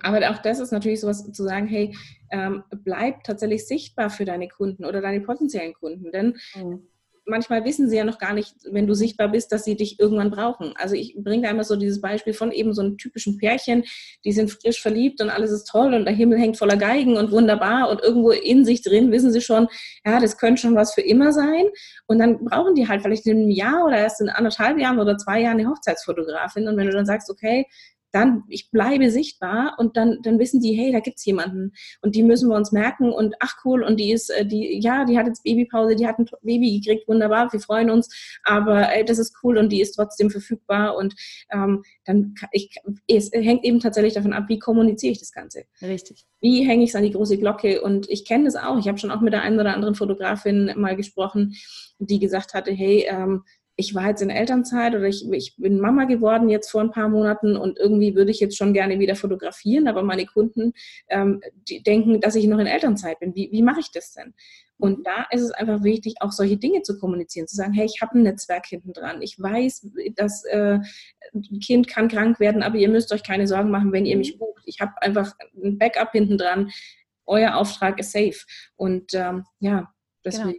aber auch das ist natürlich sowas zu sagen, hey, ähm, bleib tatsächlich sichtbar für deine Kunden oder deine potenziellen Kunden. Denn mhm manchmal wissen sie ja noch gar nicht, wenn du sichtbar bist, dass sie dich irgendwann brauchen. Also ich bringe da immer so dieses Beispiel von eben so einem typischen Pärchen, die sind frisch verliebt und alles ist toll und der Himmel hängt voller Geigen und wunderbar und irgendwo in sich drin wissen sie schon, ja, das könnte schon was für immer sein. Und dann brauchen die halt vielleicht in einem Jahr oder erst in anderthalb Jahren oder zwei Jahren eine Hochzeitsfotografin. Und wenn du dann sagst, okay, dann, ich bleibe sichtbar und dann, dann wissen die, hey, da gibt's jemanden und die müssen wir uns merken und ach cool und die ist, äh, die, ja, die hat jetzt Babypause, die hat ein Baby gekriegt, wunderbar, wir freuen uns, aber ey, das ist cool und die ist trotzdem verfügbar und ähm, dann, ich, es hängt eben tatsächlich davon ab, wie kommuniziere ich das Ganze. Richtig. Wie hänge ich es an die große Glocke und ich kenne das auch, ich habe schon auch mit der einen oder anderen Fotografin mal gesprochen, die gesagt hatte, hey, ähm, ich war jetzt in Elternzeit oder ich, ich bin Mama geworden jetzt vor ein paar Monaten und irgendwie würde ich jetzt schon gerne wieder fotografieren, aber meine Kunden ähm, denken, dass ich noch in Elternzeit bin. Wie, wie mache ich das denn? Und da ist es einfach wichtig, auch solche Dinge zu kommunizieren, zu sagen, hey, ich habe ein Netzwerk hinten dran. Ich weiß, das äh, Kind kann krank werden, aber ihr müsst euch keine Sorgen machen, wenn ihr mich bucht. Ich habe einfach ein Backup hinten dran. Euer Auftrag ist safe. Und ähm, ja, deswegen.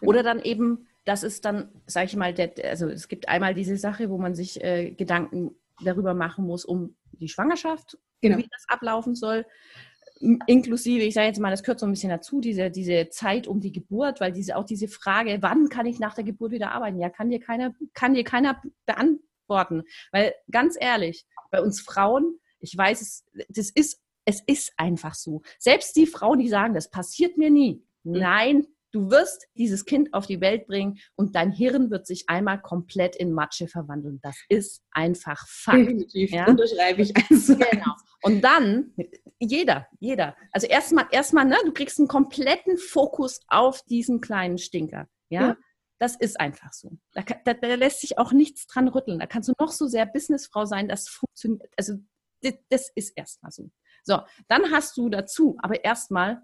Genau. Oder dann eben das ist dann, sage ich mal, der, also es gibt einmal diese Sache, wo man sich äh, Gedanken darüber machen muss, um die Schwangerschaft, genau. wie das ablaufen soll. inklusive, ich sage jetzt mal, das gehört so ein bisschen dazu, diese, diese Zeit um die Geburt, weil diese, auch diese Frage, wann kann ich nach der Geburt wieder arbeiten? Ja, kann dir keiner, kann dir keiner beantworten. Weil ganz ehrlich, bei uns Frauen, ich weiß es, das ist, es ist einfach so. Selbst die Frauen, die sagen, das passiert mir nie. Mhm. Nein, Du wirst dieses Kind auf die Welt bringen und dein Hirn wird sich einmal komplett in Matsche verwandeln. Das ist einfach Fakt. Definitiv, ja? unterschreibe ich eins. Genau. Und dann, jeder, jeder. Also erstmal, erstmal, ne, du kriegst einen kompletten Fokus auf diesen kleinen Stinker. Ja. ja. Das ist einfach so. Da, da, da, lässt sich auch nichts dran rütteln. Da kannst du noch so sehr Businessfrau sein, das funktioniert. Also das, das ist erstmal so. So, dann hast du dazu aber erstmal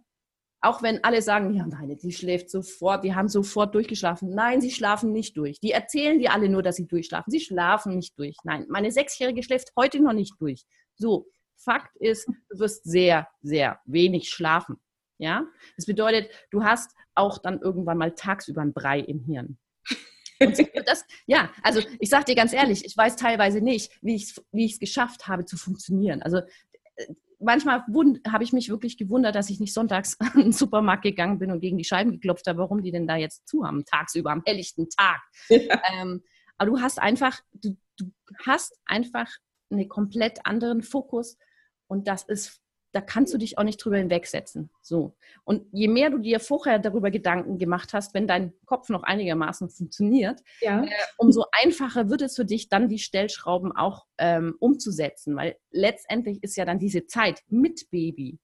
auch wenn alle sagen, ja, nein, die schläft sofort, die haben sofort durchgeschlafen. Nein, sie schlafen nicht durch. Die erzählen dir alle nur, dass sie durchschlafen. Sie schlafen nicht durch. Nein, meine Sechsjährige schläft heute noch nicht durch. So, Fakt ist, du wirst sehr, sehr wenig schlafen. Ja, das bedeutet, du hast auch dann irgendwann mal tagsüber ein Brei im Hirn. Das, ja, also ich sage dir ganz ehrlich, ich weiß teilweise nicht, wie ich es wie geschafft habe zu funktionieren. Also äh, manchmal habe ich mich wirklich gewundert, dass ich nicht sonntags in den Supermarkt gegangen bin und gegen die Scheiben geklopft habe, warum die denn da jetzt zu haben, tagsüber, am helllichten Tag. Ja. Ähm, aber du hast einfach, du, du hast einfach einen komplett anderen Fokus und das ist da kannst du dich auch nicht drüber hinwegsetzen. So. Und je mehr du dir vorher darüber Gedanken gemacht hast, wenn dein Kopf noch einigermaßen funktioniert, ja. äh, umso einfacher wird es für dich, dann die Stellschrauben auch ähm, umzusetzen. Weil letztendlich ist ja dann diese Zeit mit Baby,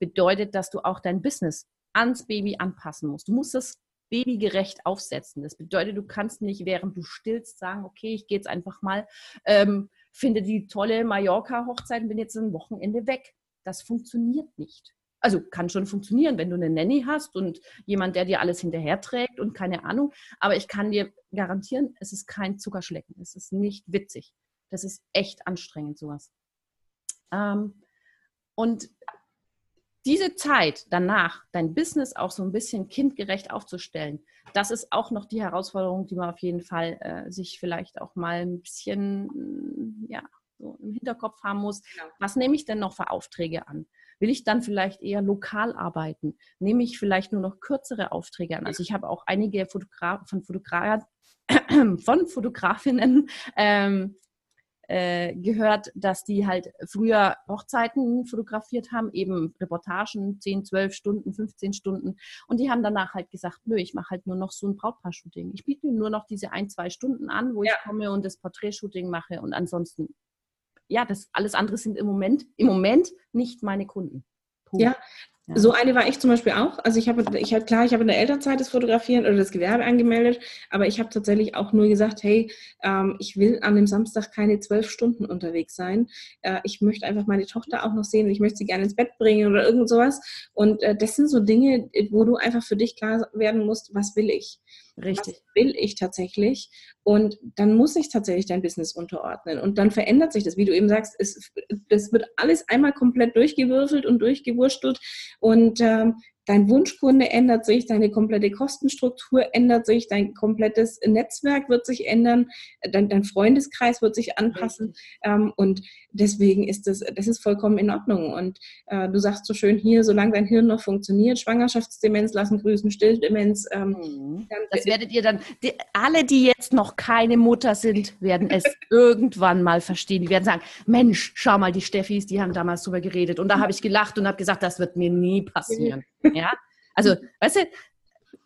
bedeutet, dass du auch dein Business ans Baby anpassen musst. Du musst es babygerecht aufsetzen. Das bedeutet, du kannst nicht, während du stillst, sagen, okay, ich gehe jetzt einfach mal, ähm, finde die tolle Mallorca-Hochzeit und bin jetzt ein Wochenende weg das funktioniert nicht. Also kann schon funktionieren, wenn du eine Nanny hast und jemand, der dir alles hinterherträgt und keine Ahnung. Aber ich kann dir garantieren, es ist kein Zuckerschlecken. Es ist nicht witzig. Das ist echt anstrengend, sowas. Ähm, und diese Zeit danach, dein Business auch so ein bisschen kindgerecht aufzustellen, das ist auch noch die Herausforderung, die man auf jeden Fall äh, sich vielleicht auch mal ein bisschen ja, so im Hinterkopf haben muss, genau. was nehme ich denn noch für Aufträge an? Will ich dann vielleicht eher lokal arbeiten? Nehme ich vielleicht nur noch kürzere Aufträge an? Also ich habe auch einige Fotograf von, Fotograf von Fotografinnen ähm, äh, gehört, dass die halt früher Hochzeiten fotografiert haben, eben Reportagen, 10, 12 Stunden, 15 Stunden. Und die haben danach halt gesagt, nö, ich mache halt nur noch so ein Brautpaar-Shooting. Ich biete nur noch diese ein, zwei Stunden an, wo ja. ich komme und das Porträtshooting mache und ansonsten ja, das alles andere sind im Moment, im Moment nicht meine Kunden. Punkt. Ja, ja. So eine war ich zum Beispiel auch. Also ich habe, ich habe klar, ich habe in der Elternzeit das Fotografieren oder das Gewerbe angemeldet, aber ich habe tatsächlich auch nur gesagt, hey, ähm, ich will an dem Samstag keine zwölf Stunden unterwegs sein. Äh, ich möchte einfach meine Tochter auch noch sehen und ich möchte sie gerne ins Bett bringen oder irgend sowas. Und äh, das sind so Dinge, wo du einfach für dich klar werden musst, was will ich? Richtig. Was will ich tatsächlich? Und dann muss ich tatsächlich dein Business unterordnen. Und dann verändert sich das, wie du eben sagst, es, es wird alles einmal komplett durchgewürfelt und durchgewurstelt. Und ähm, dein Wunschkunde ändert sich, deine komplette Kostenstruktur ändert sich, dein komplettes Netzwerk wird sich ändern, dein, dein Freundeskreis wird sich anpassen. Ähm, und deswegen ist das, das ist vollkommen in Ordnung. Und äh, du sagst so schön hier, solange dein Hirn noch funktioniert, Schwangerschaftsdemenz lassen grüßen, Stilldemenz. Ähm, mhm. das werdet ihr dann, die, alle, die jetzt noch keine Mutter sind, werden es irgendwann mal verstehen. Die werden sagen, Mensch, schau mal, die Steffis, die haben damals drüber geredet. Und da habe ich gelacht und habe gesagt, das wird mir nie passieren. Ja, also, weißt du,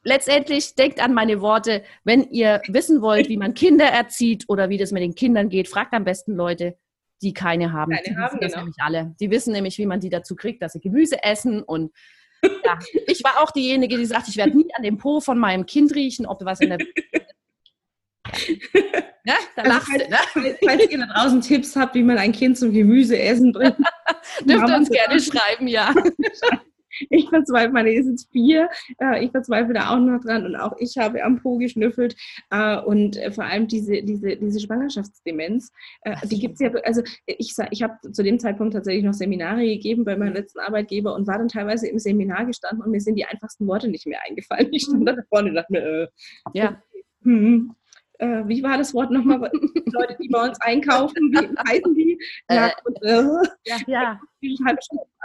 letztendlich denkt an meine Worte, wenn ihr wissen wollt, wie man Kinder erzieht oder wie das mit den Kindern geht, fragt am besten Leute, die keine haben. Keine die haben das genau. nämlich alle. Die wissen nämlich, wie man die dazu kriegt, dass sie Gemüse essen und ja, ich war auch diejenige, die sagt, ich werde nie an dem Po von meinem Kind riechen, ob du was in der ja, da also lachst falls, du, ne? falls ihr da draußen Tipps habt, wie man ein Kind zum Gemüseessen bringt, dürft ihr uns gerne schreiben, ja. ich verzweifle, meine ist jetzt vier, äh, ich verzweifle da auch noch dran und auch ich habe am Po geschnüffelt äh, und äh, vor allem diese, diese, diese Schwangerschaftsdemenz, äh, die gibt es ja, also ich, ich habe zu dem Zeitpunkt tatsächlich noch Seminare gegeben bei meinem letzten Arbeitgeber und war dann teilweise im Seminar gestanden und mir sind die einfachsten Worte nicht mehr eingefallen. Ich stand da vorne und dachte mir, äh, ja. Hm, äh, wie war das Wort nochmal? Leute, die bei uns einkaufen, wie heißen die? Ja, äh, und, äh. ja, ja. Total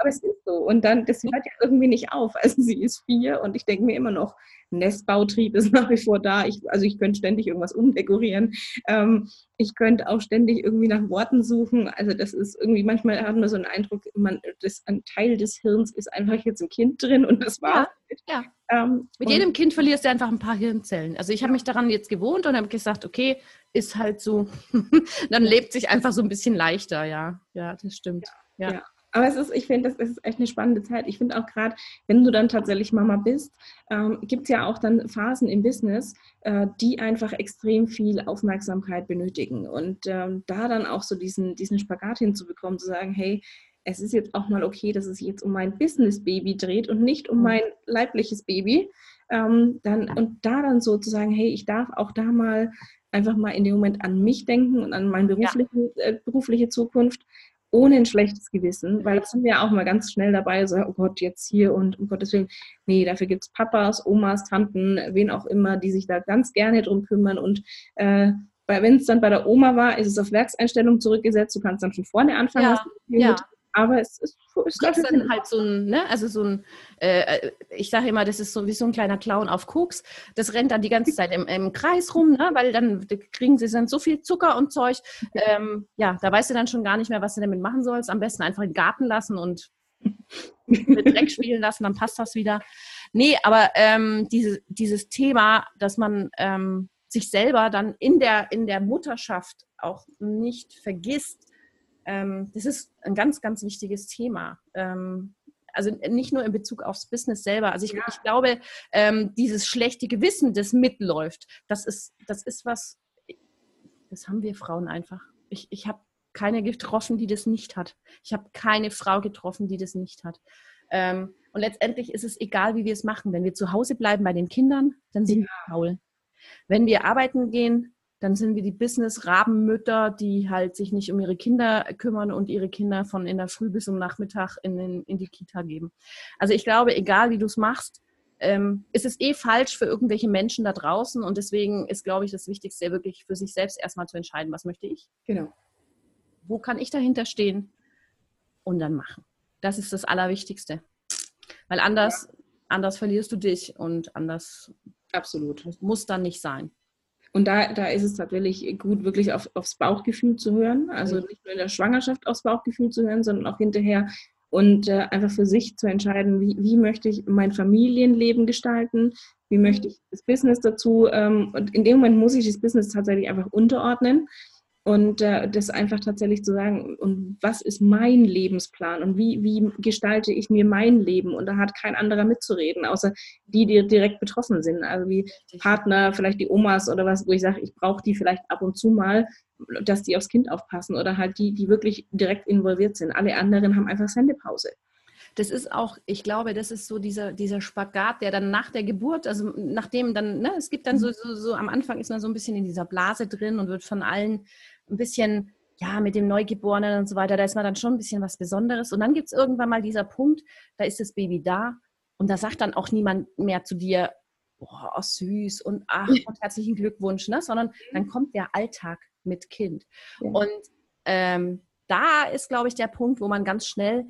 aber es ist so. Und dann, das hört ja irgendwie nicht auf. Also sie ist vier und ich denke mir immer noch, Nestbautrieb ist nach wie vor da. Ich, also ich könnte ständig irgendwas umdekorieren. Ähm, ich könnte auch ständig irgendwie nach Worten suchen. Also das ist irgendwie, manchmal hat man so einen Eindruck, man, das, ein Teil des Hirns ist einfach jetzt ein Kind drin und das war. Ja, ja. Ähm, Mit jedem Kind verlierst du einfach ein paar Hirnzellen. Also ich habe mich daran jetzt gewohnt und habe gesagt, okay, ist halt so. Dann lebt sich einfach so ein bisschen leichter, ja. Ja, das stimmt. ja. ja. Aber es ist, ich finde, das ist echt eine spannende Zeit. Ich finde auch gerade, wenn du dann tatsächlich Mama bist, ähm, gibt es ja auch dann Phasen im Business, äh, die einfach extrem viel Aufmerksamkeit benötigen. Und ähm, da dann auch so diesen, diesen Spagat hinzubekommen, zu sagen, hey, es ist jetzt auch mal okay, dass es jetzt um mein Business-Baby dreht und nicht um mhm. mein leibliches Baby. Ähm, dann, und da dann so zu sagen, hey, ich darf auch da mal einfach mal in dem Moment an mich denken und an meine berufliche, ja. äh, berufliche Zukunft ohne ein schlechtes Gewissen, weil das sind wir auch mal ganz schnell dabei, so, oh Gott, jetzt hier und um Gottes Willen, nee, dafür gibt es Papas, Omas, Tanten, wen auch immer, die sich da ganz gerne drum kümmern und äh, wenn es dann bei der Oma war, ist es auf Werkseinstellung zurückgesetzt, du kannst dann von vorne anfangen, ja, ja aber es ist, ist das dann halt so ein, ne, also so ein, äh, ich sage immer, das ist so wie so ein kleiner Clown auf Koks. Das rennt dann die ganze Zeit im, im Kreis rum, ne, weil dann kriegen sie dann so viel Zucker und Zeug. Ähm, ja, da weißt du dann schon gar nicht mehr, was du damit machen sollst. Am besten einfach in den Garten lassen und mit Dreck spielen lassen, dann passt das wieder. Nee, aber ähm, diese, dieses Thema, dass man ähm, sich selber dann in der, in der Mutterschaft auch nicht vergisst, ähm, das ist ein ganz, ganz wichtiges Thema. Ähm, also nicht nur in Bezug aufs Business selber. Also ich, ja. ich glaube, ähm, dieses schlechte Gewissen, das mitläuft, das ist, das ist was, das haben wir Frauen einfach. Ich, ich habe keine getroffen, die das nicht hat. Ich habe keine Frau getroffen, die das nicht hat. Ähm, und letztendlich ist es egal, wie wir es machen. Wenn wir zu Hause bleiben bei den Kindern, dann sind ja. wir faul. Wenn wir arbeiten gehen, dann sind wir die Business-Rabenmütter, die halt sich nicht um ihre Kinder kümmern und ihre Kinder von in der Früh bis zum Nachmittag in, in, in die Kita geben. Also ich glaube, egal wie du es machst, ähm, ist es eh falsch für irgendwelche Menschen da draußen und deswegen ist, glaube ich, das Wichtigste wirklich für sich selbst erstmal zu entscheiden, was möchte ich? Genau. Wo kann ich dahinter stehen? Und dann machen. Das ist das Allerwichtigste. Weil anders, ja. anders verlierst du dich und anders Absolut. muss dann nicht sein. Und da, da ist es tatsächlich gut, wirklich auf, aufs Bauchgefühl zu hören. Also nicht nur in der Schwangerschaft aufs Bauchgefühl zu hören, sondern auch hinterher und äh, einfach für sich zu entscheiden, wie, wie möchte ich mein Familienleben gestalten, wie möchte ich das Business dazu. Ähm, und in dem Moment muss ich das Business tatsächlich einfach unterordnen und äh, das einfach tatsächlich zu sagen, und was ist mein Lebensplan und wie, wie gestalte ich mir mein Leben? Und da hat kein anderer mitzureden, außer die, die direkt betroffen sind. Also wie Partner, vielleicht die Omas oder was, wo ich sage, ich brauche die vielleicht ab und zu mal, dass die aufs Kind aufpassen oder halt die, die wirklich direkt involviert sind. Alle anderen haben einfach Sendepause das ist auch, ich glaube, das ist so dieser, dieser Spagat, der dann nach der Geburt, also nachdem dann, ne, es gibt dann so, so, so am Anfang ist man so ein bisschen in dieser Blase drin und wird von allen ein bisschen, ja, mit dem Neugeborenen und so weiter, da ist man dann schon ein bisschen was Besonderes. Und dann gibt es irgendwann mal dieser Punkt, da ist das Baby da und da sagt dann auch niemand mehr zu dir, boah, süß und ach, und herzlichen Glückwunsch, ne? sondern dann kommt der Alltag mit Kind. Ja. Und ähm, da ist, glaube ich, der Punkt, wo man ganz schnell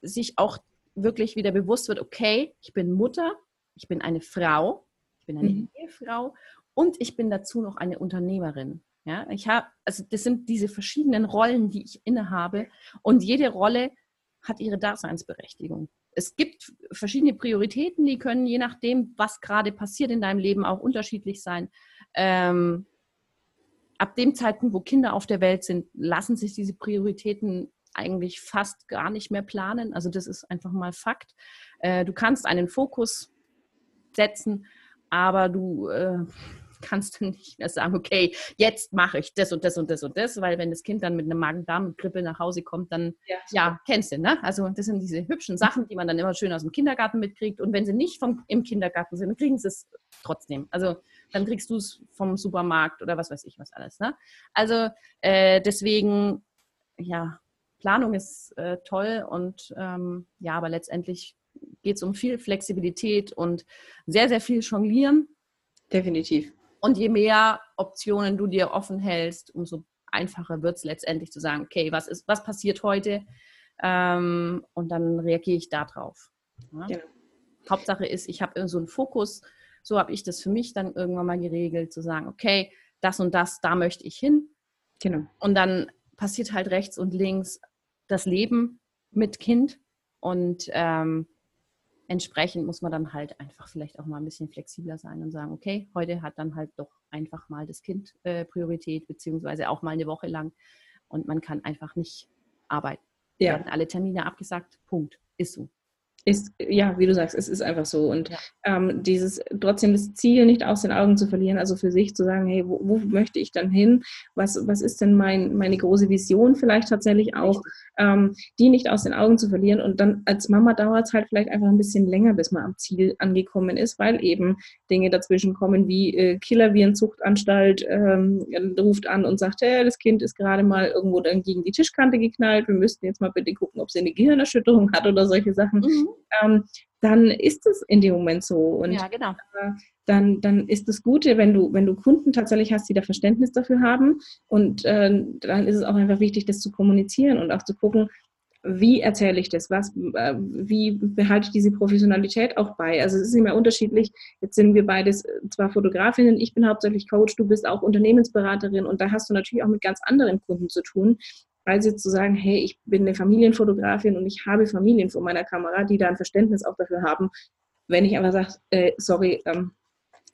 sich auch wirklich wieder bewusst wird, okay, ich bin Mutter, ich bin eine Frau, ich bin eine mhm. Ehefrau und ich bin dazu noch eine Unternehmerin. Ja, ich habe, also das sind diese verschiedenen Rollen, die ich innehabe und jede Rolle hat ihre Daseinsberechtigung. Es gibt verschiedene Prioritäten, die können je nachdem, was gerade passiert in deinem Leben, auch unterschiedlich sein. Ähm, ab dem Zeitpunkt, wo Kinder auf der Welt sind, lassen sich diese Prioritäten eigentlich fast gar nicht mehr planen. Also das ist einfach mal Fakt. Äh, du kannst einen Fokus setzen, aber du äh, kannst du nicht mehr sagen, okay, jetzt mache ich das und das und das und das, weil wenn das Kind dann mit einem Magen-Darm-Grippe nach Hause kommt, dann, ja, ja, kennst du, ne? Also das sind diese hübschen Sachen, die man dann immer schön aus dem Kindergarten mitkriegt und wenn sie nicht vom, im Kindergarten sind, dann kriegen sie es trotzdem. Also dann kriegst du es vom Supermarkt oder was weiß ich was alles, ne? Also äh, deswegen, ja, Planung ist äh, toll und ähm, ja, aber letztendlich geht es um viel Flexibilität und sehr, sehr viel Jonglieren. Definitiv. Und je mehr Optionen du dir offen hältst, umso einfacher wird es letztendlich zu sagen, okay, was, ist, was passiert heute? Ähm, und dann reagiere ich darauf. Ja? Genau. Hauptsache ist, ich habe so einen Fokus. So habe ich das für mich dann irgendwann mal geregelt, zu sagen, okay, das und das, da möchte ich hin. Genau. Und dann passiert halt rechts und links das Leben mit Kind und ähm, entsprechend muss man dann halt einfach vielleicht auch mal ein bisschen flexibler sein und sagen, okay, heute hat dann halt doch einfach mal das Kind äh, Priorität, beziehungsweise auch mal eine Woche lang und man kann einfach nicht arbeiten. Ja. Werden alle Termine abgesagt, Punkt. Ist so ist, ja, wie du sagst, es ist einfach so. Und ja. ähm, dieses trotzdem das Ziel nicht aus den Augen zu verlieren, also für sich zu sagen, hey, wo, wo möchte ich dann hin? Was, was ist denn mein, meine große Vision vielleicht tatsächlich auch, ähm, die nicht aus den Augen zu verlieren. Und dann als Mama dauert es halt vielleicht einfach ein bisschen länger, bis man am Ziel angekommen ist, weil eben Dinge dazwischen kommen wie äh, Killervirenzuchtanstalt ähm, ruft an und sagt, hey, das Kind ist gerade mal irgendwo dann gegen die Tischkante geknallt, wir müssten jetzt mal bitte gucken, ob sie eine Gehirnerschütterung hat oder solche Sachen. Mhm ähm, dann ist es in dem Moment so. Und ja, genau. Äh, dann, dann ist das Gute, wenn du, wenn du Kunden tatsächlich hast, die da Verständnis dafür haben. Und äh, dann ist es auch einfach wichtig, das zu kommunizieren und auch zu gucken, wie erzähle ich das? Was, äh, wie behalte ich diese Professionalität auch bei? Also es ist immer unterschiedlich. Jetzt sind wir beides äh, zwar Fotografinnen, ich bin hauptsächlich Coach, du bist auch Unternehmensberaterin und da hast du natürlich auch mit ganz anderen Kunden zu tun als jetzt zu sagen, hey, ich bin eine Familienfotografin und ich habe Familien vor meiner Kamera, die da ein Verständnis auch dafür haben, wenn ich einfach sage, äh, sorry, ähm,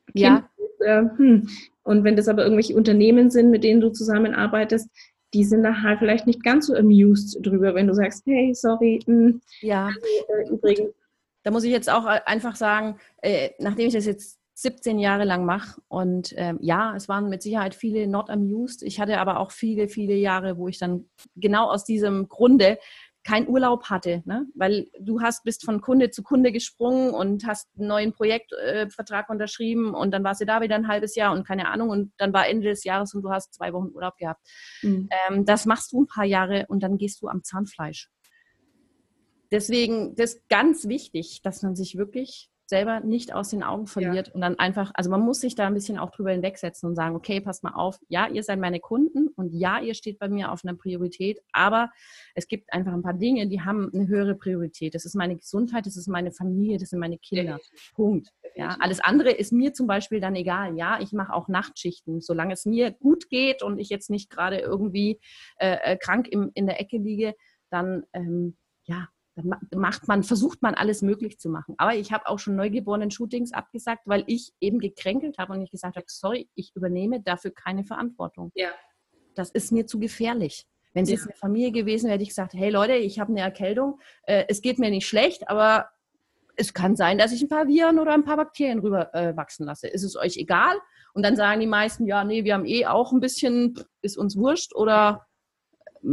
kind, ja. Äh, hm. und wenn das aber irgendwelche Unternehmen sind, mit denen du zusammenarbeitest, die sind da halt vielleicht nicht ganz so amused drüber, wenn du sagst, hey, sorry, mh, hm, ja, äh, übrigens. Da muss ich jetzt auch einfach sagen, äh, nachdem ich das jetzt 17 Jahre lang mache. Und ähm, ja, es waren mit Sicherheit viele not amused. Ich hatte aber auch viele, viele Jahre, wo ich dann genau aus diesem Grunde keinen Urlaub hatte, ne? weil du hast bist von Kunde zu Kunde gesprungen und hast einen neuen Projektvertrag äh, unterschrieben und dann warst du da wieder ein halbes Jahr und keine Ahnung und dann war Ende des Jahres und du hast zwei Wochen Urlaub gehabt. Mhm. Ähm, das machst du ein paar Jahre und dann gehst du am Zahnfleisch. Deswegen, das ist ganz wichtig, dass man sich wirklich selber nicht aus den Augen verliert ja. und dann einfach, also man muss sich da ein bisschen auch drüber hinwegsetzen und sagen, okay, passt mal auf, ja, ihr seid meine Kunden und ja, ihr steht bei mir auf einer Priorität, aber es gibt einfach ein paar Dinge, die haben eine höhere Priorität. Das ist meine Gesundheit, das ist meine Familie, das sind meine Kinder. Punkt. Ja, alles andere ist mir zum Beispiel dann egal. Ja, ich mache auch Nachtschichten, solange es mir gut geht und ich jetzt nicht gerade irgendwie äh, äh krank im, in der Ecke liege, dann ähm, ja, dann macht man, versucht man alles möglich zu machen. Aber ich habe auch schon neugeborenen Shootings abgesagt, weil ich eben gekränkelt habe und ich gesagt habe, sorry, ich übernehme dafür keine Verantwortung. Ja. Das ist mir zu gefährlich. Wenn es ja. jetzt eine Familie gewesen wäre, hätte ich gesagt, hey Leute, ich habe eine Erkältung, äh, es geht mir nicht schlecht, aber es kann sein, dass ich ein paar Viren oder ein paar Bakterien rüber äh, wachsen lasse. Ist es euch egal? Und dann sagen die meisten, ja, nee, wir haben eh auch ein bisschen, ist uns wurscht oder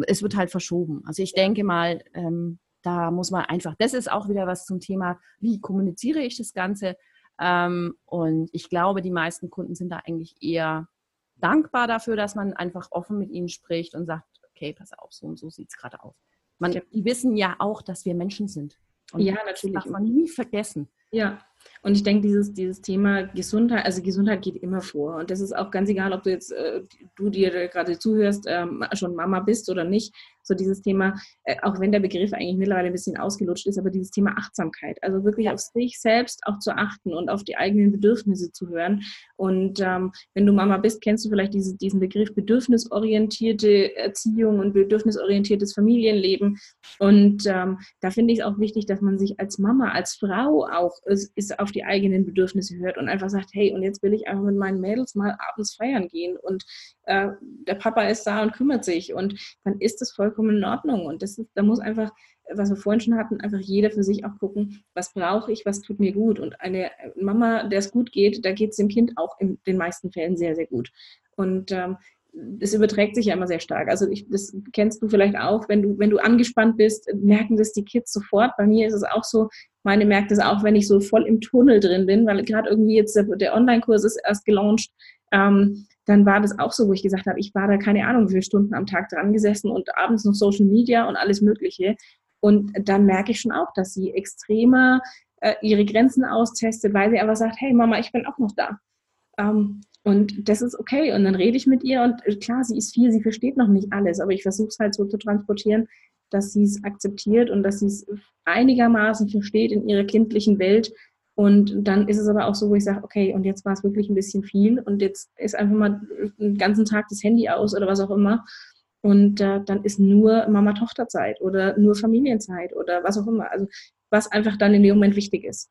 es wird halt verschoben. Also ich denke mal, ähm, da muss man einfach, das ist auch wieder was zum Thema, wie kommuniziere ich das Ganze. Ähm, und ich glaube, die meisten Kunden sind da eigentlich eher dankbar dafür, dass man einfach offen mit ihnen spricht und sagt, okay, pass auf, so und so sieht es gerade aus. Man, die wissen ja auch, dass wir Menschen sind. Und ja, natürlich. Das darf man nie vergessen. Ja, und ich denke, dieses, dieses Thema Gesundheit, also Gesundheit geht immer vor. Und das ist auch ganz egal, ob du jetzt, äh, du dir gerade zuhörst, ähm, schon Mama bist oder nicht so dieses Thema, äh, auch wenn der Begriff eigentlich mittlerweile ein bisschen ausgelutscht ist, aber dieses Thema Achtsamkeit, also wirklich ja. auf sich selbst auch zu achten und auf die eigenen Bedürfnisse zu hören. Und ähm, wenn du Mama bist, kennst du vielleicht diese, diesen Begriff bedürfnisorientierte Erziehung und bedürfnisorientiertes Familienleben. Und ähm, da finde ich es auch wichtig, dass man sich als Mama, als Frau auch ist, ist auf die eigenen Bedürfnisse hört und einfach sagt, hey, und jetzt will ich einfach mit meinen Mädels mal abends feiern gehen und äh, der Papa ist da und kümmert sich und dann ist das vollkommen in Ordnung. Und das ist, da muss einfach, was wir vorhin schon hatten, einfach jeder für sich auch gucken, was brauche ich, was tut mir gut? Und eine Mama, der es gut geht, da geht es dem Kind auch in den meisten Fällen sehr, sehr gut. Und ähm, das überträgt sich ja immer sehr stark. Also ich, das kennst du vielleicht auch, wenn du, wenn du angespannt bist, merken das die Kids sofort. Bei mir ist es auch so, meine merkt es auch, wenn ich so voll im Tunnel drin bin, weil gerade irgendwie jetzt der, der Online-Kurs ist erst gelauncht. Ähm, dann war das auch so, wo ich gesagt habe, ich war da keine Ahnung, wie viele Stunden am Tag dran gesessen und abends noch Social Media und alles Mögliche. Und dann merke ich schon auch, dass sie extremer äh, ihre Grenzen austestet, weil sie aber sagt, hey Mama, ich bin auch noch da. Ähm, und das ist okay. Und dann rede ich mit ihr und äh, klar, sie ist viel, sie versteht noch nicht alles, aber ich versuche es halt so zu transportieren. dass sie es akzeptiert und dass sie es einigermaßen versteht in ihrer kindlichen Welt. Und dann ist es aber auch so, wo ich sage, okay, und jetzt war es wirklich ein bisschen viel und jetzt ist einfach mal den ganzen Tag das Handy aus oder was auch immer. Und äh, dann ist nur Mama-Tochter-Zeit oder nur Familienzeit oder was auch immer. Also was einfach dann in dem Moment wichtig ist.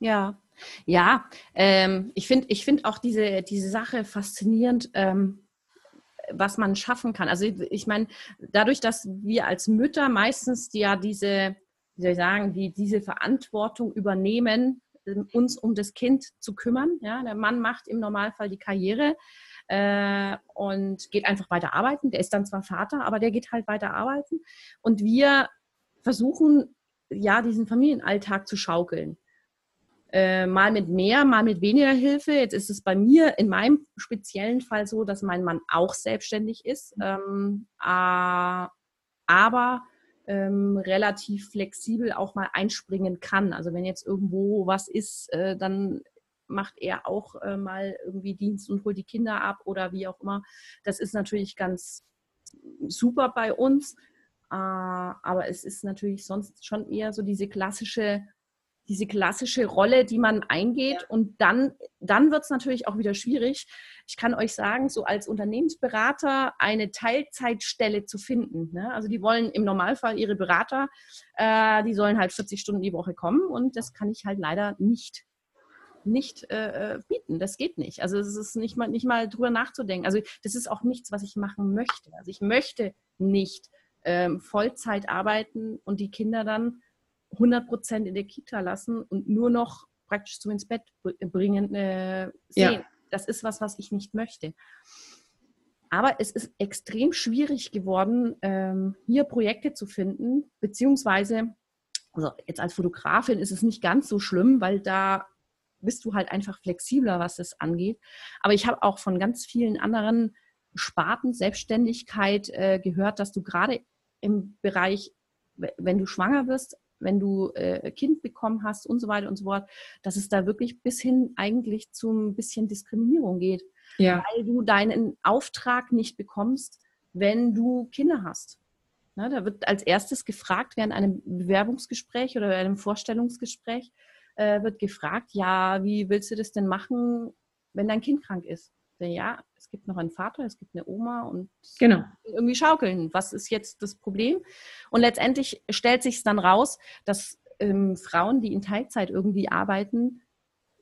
Ja, ja. Ähm, ich finde ich find auch diese, diese Sache faszinierend. Ähm, was man schaffen kann. Also ich meine, dadurch, dass wir als Mütter meistens ja diese, wie soll ich sagen, die, diese Verantwortung übernehmen, ähm, uns um das Kind zu kümmern. Ja, der Mann macht im Normalfall die Karriere äh, und geht einfach weiter arbeiten. Der ist dann zwar Vater, aber der geht halt weiter arbeiten. Und wir versuchen ja diesen Familienalltag zu schaukeln. Äh, mal mit mehr, mal mit weniger Hilfe. Jetzt ist es bei mir in meinem speziellen Fall so, dass mein Mann auch selbstständig ist, ähm, äh, aber ähm, relativ flexibel auch mal einspringen kann. Also wenn jetzt irgendwo was ist, äh, dann macht er auch äh, mal irgendwie Dienst und holt die Kinder ab oder wie auch immer. Das ist natürlich ganz super bei uns. Äh, aber es ist natürlich sonst schon eher so diese klassische, diese klassische Rolle, die man eingeht. Ja. Und dann, dann wird es natürlich auch wieder schwierig. Ich kann euch sagen, so als Unternehmensberater eine Teilzeitstelle zu finden. Ne? Also die wollen im Normalfall ihre Berater, äh, die sollen halt 40 Stunden die Woche kommen und das kann ich halt leider nicht nicht äh, äh, bieten. Das geht nicht. Also es ist nicht mal, nicht mal drüber nachzudenken. Also das ist auch nichts, was ich machen möchte. Also ich möchte nicht ähm, Vollzeit arbeiten und die Kinder dann 100 Prozent in der Kita lassen und nur noch praktisch so ins Bett bringen äh, sehen. Ja. Das ist was, was ich nicht möchte. Aber es ist extrem schwierig geworden, ähm, hier Projekte zu finden, beziehungsweise, also jetzt als Fotografin ist es nicht ganz so schlimm, weil da bist du halt einfach flexibler, was das angeht. Aber ich habe auch von ganz vielen anderen Sparten Selbstständigkeit äh, gehört, dass du gerade im Bereich, wenn du schwanger wirst, wenn du äh, Kind bekommen hast und so weiter und so fort, dass es da wirklich bis hin eigentlich zu ein bisschen Diskriminierung geht. Ja. Weil du deinen Auftrag nicht bekommst, wenn du Kinder hast. Na, da wird als erstes gefragt während einem Bewerbungsgespräch oder einem Vorstellungsgespräch, äh, wird gefragt, ja, wie willst du das denn machen, wenn dein Kind krank ist? Ja, es gibt noch einen Vater, es gibt eine Oma und genau. irgendwie schaukeln. Was ist jetzt das Problem? Und letztendlich stellt sich dann raus, dass ähm, Frauen, die in Teilzeit irgendwie arbeiten,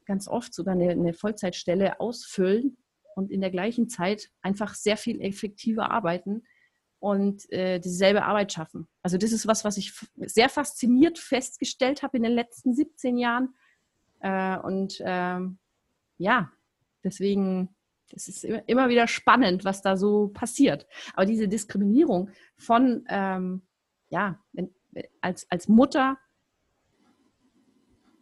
ganz oft sogar eine, eine Vollzeitstelle ausfüllen und in der gleichen Zeit einfach sehr viel effektiver arbeiten und äh, dieselbe Arbeit schaffen. Also das ist was, was ich sehr fasziniert festgestellt habe in den letzten 17 Jahren. Äh, und ähm, ja, deswegen es ist immer wieder spannend, was da so passiert. Aber diese Diskriminierung von, ähm, ja, wenn, als, als Mutter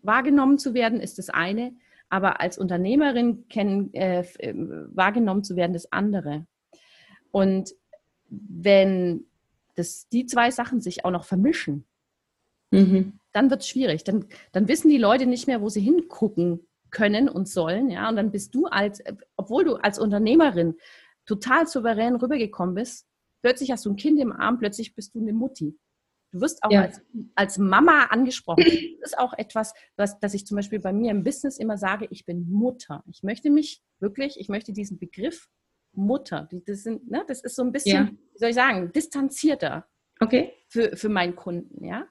wahrgenommen zu werden, ist das eine, aber als Unternehmerin kennen, äh, wahrgenommen zu werden, das andere. Und wenn das, die zwei Sachen sich auch noch vermischen, mhm. dann wird es schwierig. Dann, dann wissen die Leute nicht mehr, wo sie hingucken können und sollen. Ja? Und dann bist du als, obwohl du als Unternehmerin total souverän rübergekommen bist, plötzlich hast du ein Kind im Arm, plötzlich bist du eine Mutti. Du wirst auch ja. als, als, Mama angesprochen. Das ist auch etwas, was, das ich zum Beispiel bei mir im Business immer sage, ich bin Mutter. Ich möchte mich wirklich, ich möchte diesen Begriff Mutter. Das, sind, ne, das ist so ein bisschen, ja. wie soll ich sagen, distanzierter okay. für, für meinen Kunden, ja.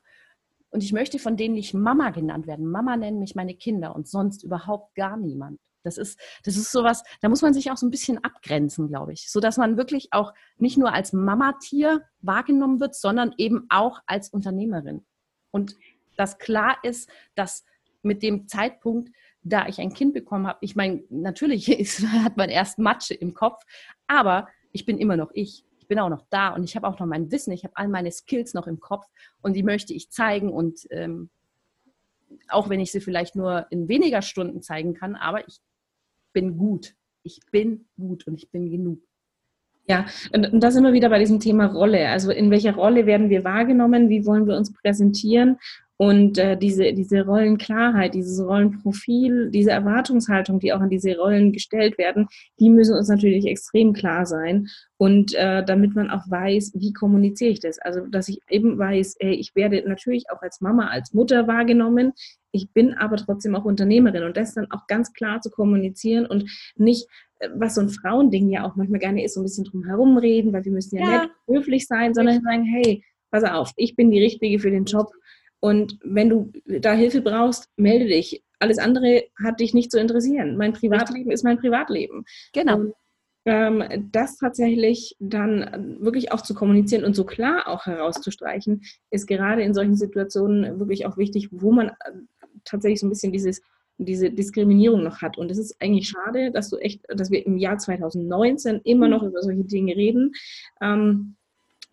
Und ich möchte von denen nicht Mama genannt werden. Mama nennen mich meine Kinder und sonst überhaupt gar niemand. Das ist, das ist sowas, da muss man sich auch so ein bisschen abgrenzen, glaube ich, so dass man wirklich auch nicht nur als Mamatier wahrgenommen wird, sondern eben auch als Unternehmerin. Und dass klar ist, dass mit dem Zeitpunkt da ich ein Kind bekommen habe, ich meine, natürlich ist, hat man erst Matsche im Kopf, aber ich bin immer noch ich. Bin auch noch da und ich habe auch noch mein Wissen, ich habe all meine Skills noch im Kopf und die möchte ich zeigen und ähm, auch wenn ich sie vielleicht nur in weniger Stunden zeigen kann, aber ich bin gut. Ich bin gut und ich bin genug. Ja, und da sind wir wieder bei diesem Thema Rolle. Also in welcher Rolle werden wir wahrgenommen? Wie wollen wir uns präsentieren? Und äh, diese, diese Rollenklarheit, dieses Rollenprofil, diese Erwartungshaltung, die auch an diese Rollen gestellt werden, die müssen uns natürlich extrem klar sein. Und äh, damit man auch weiß, wie kommuniziere ich das? Also, dass ich eben weiß, ey, ich werde natürlich auch als Mama, als Mutter wahrgenommen. Ich bin aber trotzdem auch Unternehmerin und das dann auch ganz klar zu kommunizieren und nicht, äh, was so ein Frauending ja auch manchmal gerne ist, so ein bisschen drum herum reden, weil wir müssen ja, ja. nett, höflich sein, sondern sagen, hey, pass auf, ich bin die Richtige für den Job und wenn du da Hilfe brauchst, melde dich. Alles andere hat dich nicht zu interessieren. Mein Privatleben ist mein Privatleben. Genau. Und, ähm, das tatsächlich dann wirklich auch zu kommunizieren und so klar auch herauszustreichen, ist gerade in solchen Situationen wirklich auch wichtig, wo man tatsächlich so ein bisschen dieses diese Diskriminierung noch hat. Und es ist eigentlich schade, dass du echt, dass wir im Jahr 2019 immer mhm. noch über solche Dinge reden. Ähm,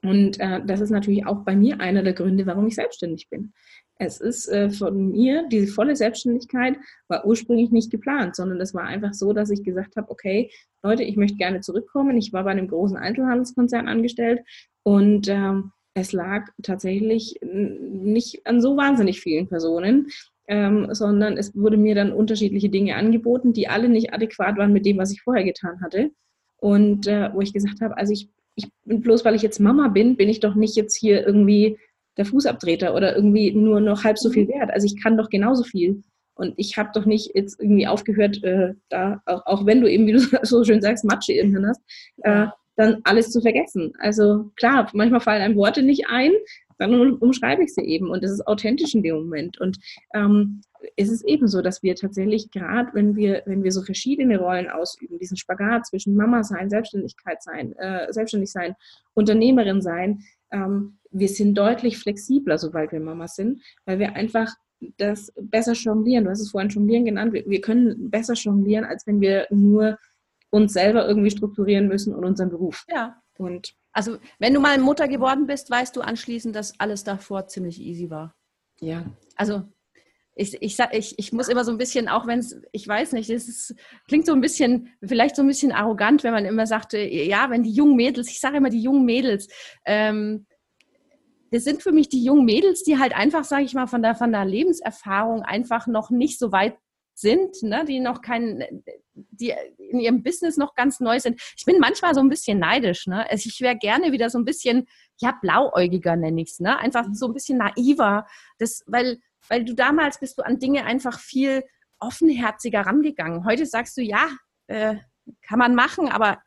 und äh, das ist natürlich auch bei mir einer der Gründe, warum ich selbstständig bin. Es ist äh, von mir, diese volle Selbstständigkeit war ursprünglich nicht geplant, sondern es war einfach so, dass ich gesagt habe, okay, Leute, ich möchte gerne zurückkommen. Ich war bei einem großen Einzelhandelskonzern angestellt und ähm, es lag tatsächlich nicht an so wahnsinnig vielen Personen, ähm, sondern es wurde mir dann unterschiedliche Dinge angeboten, die alle nicht adäquat waren mit dem, was ich vorher getan hatte. Und äh, wo ich gesagt habe, also ich ich bloß weil ich jetzt Mama bin, bin ich doch nicht jetzt hier irgendwie der Fußabtreter oder irgendwie nur noch halb so viel mhm. wert. Also ich kann doch genauso viel. Und ich habe doch nicht jetzt irgendwie aufgehört, äh, da, auch, auch, wenn du eben, wie du so schön sagst, Matsche im Hirn hast, äh, dann alles zu vergessen. Also klar, manchmal fallen einem Worte nicht ein, dann umschreibe ich sie eben und das ist authentisch in dem Moment. Und ähm, es ist eben so, dass wir tatsächlich gerade, wenn wir, wenn wir so verschiedene Rollen ausüben, diesen Spagat zwischen Mama sein, Selbstständigkeit sein, äh, selbstständig sein, Unternehmerin sein, ähm, wir sind deutlich flexibler, sobald wir Mama sind, weil wir einfach das besser jonglieren. Du hast es vorhin jonglieren genannt. Wir, wir können besser jonglieren, als wenn wir nur uns selber irgendwie strukturieren müssen und unseren Beruf. Ja. Und also, wenn du mal Mutter geworden bist, weißt du anschließend, dass alles davor ziemlich easy war. Ja. Also, ich, ich, ich, ich muss immer so ein bisschen, auch wenn es, ich weiß nicht, es klingt so ein bisschen, vielleicht so ein bisschen arrogant, wenn man immer sagte, ja, wenn die jungen Mädels, ich sage immer die jungen Mädels, ähm, das sind für mich die jungen Mädels, die halt einfach, sage ich mal, von der, von der Lebenserfahrung einfach noch nicht so weit sind, ne, die noch kein, die in ihrem Business noch ganz neu sind. Ich bin manchmal so ein bisschen neidisch. Ne? Also ich wäre gerne wieder so ein bisschen, ja, blauäugiger nenne ich es, ne? Einfach so ein bisschen naiver. Das, weil, weil du damals bist du an Dinge einfach viel offenherziger rangegangen. Heute sagst du, ja, äh, kann man machen, aber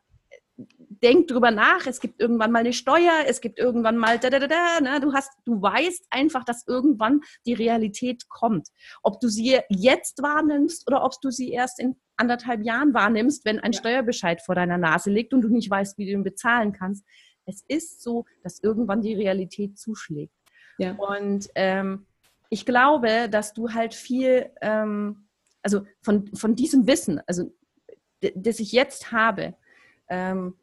denk drüber nach, es gibt irgendwann mal eine Steuer, es gibt irgendwann mal da, da, da, da, ne? du hast, du weißt einfach, dass irgendwann die Realität kommt. Ob du sie jetzt wahrnimmst oder ob du sie erst in anderthalb Jahren wahrnimmst, wenn ein ja. Steuerbescheid vor deiner Nase liegt und du nicht weißt, wie du ihn bezahlen kannst. Es ist so, dass irgendwann die Realität zuschlägt. Ja. Und ähm, ich glaube, dass du halt viel, ähm, also von, von diesem Wissen, also das ich jetzt habe, ähm,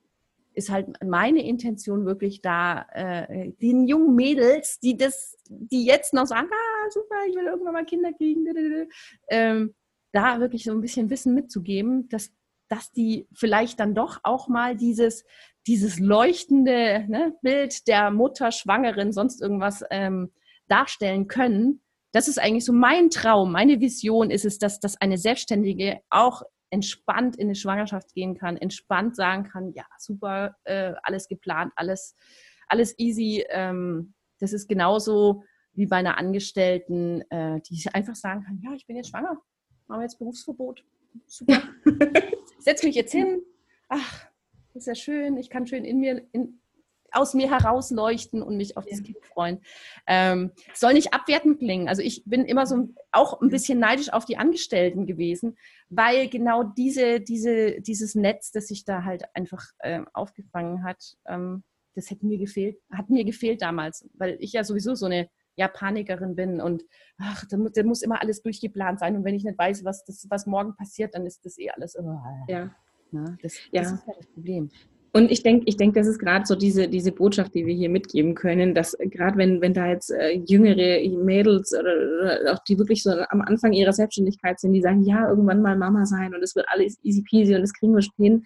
ist halt meine Intention wirklich da, äh, den jungen Mädels, die das, die jetzt noch sagen, ah, super, ich will irgendwann mal Kinder kriegen, ähm, da wirklich so ein bisschen Wissen mitzugeben, dass, dass die vielleicht dann doch auch mal dieses, dieses leuchtende ne, Bild der Mutter, Schwangerin, sonst irgendwas ähm, darstellen können. Das ist eigentlich so mein Traum, meine Vision ist es, dass, dass eine Selbstständige auch entspannt in eine Schwangerschaft gehen kann, entspannt sagen kann, ja, super, äh, alles geplant, alles, alles easy. Ähm, das ist genauso wie bei einer Angestellten, äh, die einfach sagen kann, ja, ich bin jetzt schwanger, machen wir jetzt Berufsverbot. Super. Setz mich jetzt hin. Ach, ist ja schön. Ich kann schön in mir, in, aus mir herausleuchten und mich auf ja. das Kind freuen. Ähm, soll nicht abwertend klingen. Also ich bin immer so auch ein bisschen neidisch auf die Angestellten gewesen, weil genau diese, diese, dieses Netz, das sich da halt einfach äh, aufgefangen hat, ähm, das hätte mir gefehlt, hat mir gefehlt damals, weil ich ja sowieso so eine ja, Panikerin bin und ach, da, da, muss immer alles durchgeplant sein und wenn ich nicht weiß, was, das, was morgen passiert, dann ist das eh alles. Oh, ja. Na, das, ja. das ist ja das Problem. Und ich denke, ich denke, das ist gerade so diese, diese Botschaft, die wir hier mitgeben können, dass gerade wenn, wenn da jetzt äh, jüngere Mädels oder, oder, auch die wirklich so am Anfang ihrer Selbstständigkeit sind, die sagen, ja, irgendwann mal Mama sein und es wird alles easy peasy und das kriegen wir schon hin.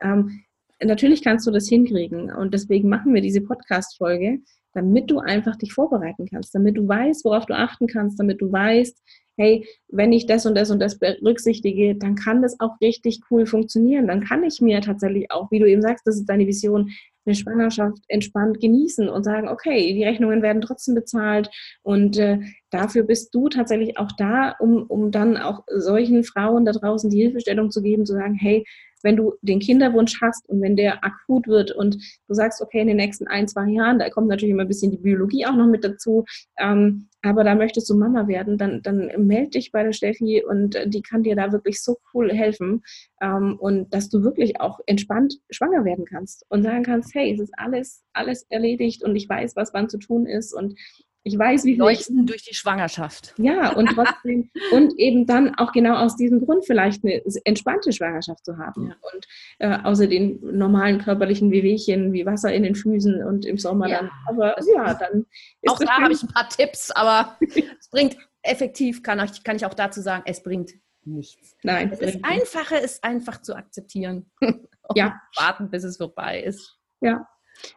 Ähm, natürlich kannst du das hinkriegen und deswegen machen wir diese Podcast-Folge, damit du einfach dich vorbereiten kannst, damit du weißt, worauf du achten kannst, damit du weißt, hey, wenn ich das und das und das berücksichtige, dann kann das auch richtig cool funktionieren. Dann kann ich mir tatsächlich auch, wie du eben sagst, das ist deine Vision, eine Schwangerschaft entspannt genießen und sagen, okay, die Rechnungen werden trotzdem bezahlt und äh, dafür bist du tatsächlich auch da, um, um dann auch solchen Frauen da draußen die Hilfestellung zu geben, zu sagen, hey, wenn du den Kinderwunsch hast und wenn der akut wird und du sagst, okay, in den nächsten ein, zwei Jahren, da kommt natürlich immer ein bisschen die Biologie auch noch mit dazu, ähm, aber da möchtest du Mama werden, dann, dann melde dich bei der Steffi und äh, die kann dir da wirklich so cool helfen ähm, und dass du wirklich auch entspannt schwanger werden kannst und sagen kannst, hey, es ist alles, alles erledigt und ich weiß, was wann zu tun ist und ich weiß, wie leuchten durch die Schwangerschaft. Ja, und trotzdem und eben dann auch genau aus diesem Grund vielleicht eine entspannte Schwangerschaft zu haben. Ja. Und äh, außer den normalen körperlichen Wehwehchen wie Wasser in den Füßen und im Sommer ja. dann. Aber ja, dann Auch da habe ich ein paar Tipps, aber es bringt effektiv, kann ich, kann ich auch dazu sagen, es bringt nichts. Nein. Das ist Einfache ist einfach zu akzeptieren. ja. Warten, bis es vorbei ist. Ja,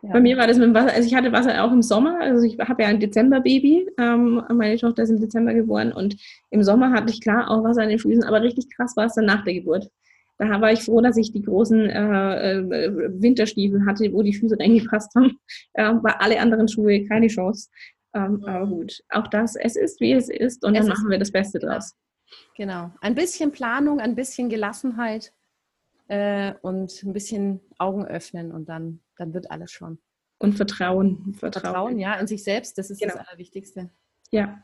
ja. Bei mir war das mit dem Wasser, also ich hatte Wasser auch im Sommer, also ich habe ja ein Dezember-Baby, ähm, meine Tochter ist im Dezember geboren und im Sommer hatte ich klar auch Wasser an den Füßen, aber richtig krass war es dann nach der Geburt. Da war ich froh, dass ich die großen äh, äh, Winterstiefel hatte, wo die Füße reingepasst haben. Äh, bei alle anderen Schuhe keine Chance. Ähm, aber gut, auch das, es ist wie es ist und es dann machen wir das Beste draus. Genau. Ein bisschen Planung, ein bisschen Gelassenheit äh, und ein bisschen Augen öffnen und dann, dann wird alles schon. Und Vertrauen. Vertrauen, Vertrauen ja, an sich selbst, das ist genau. das Allerwichtigste. Ja,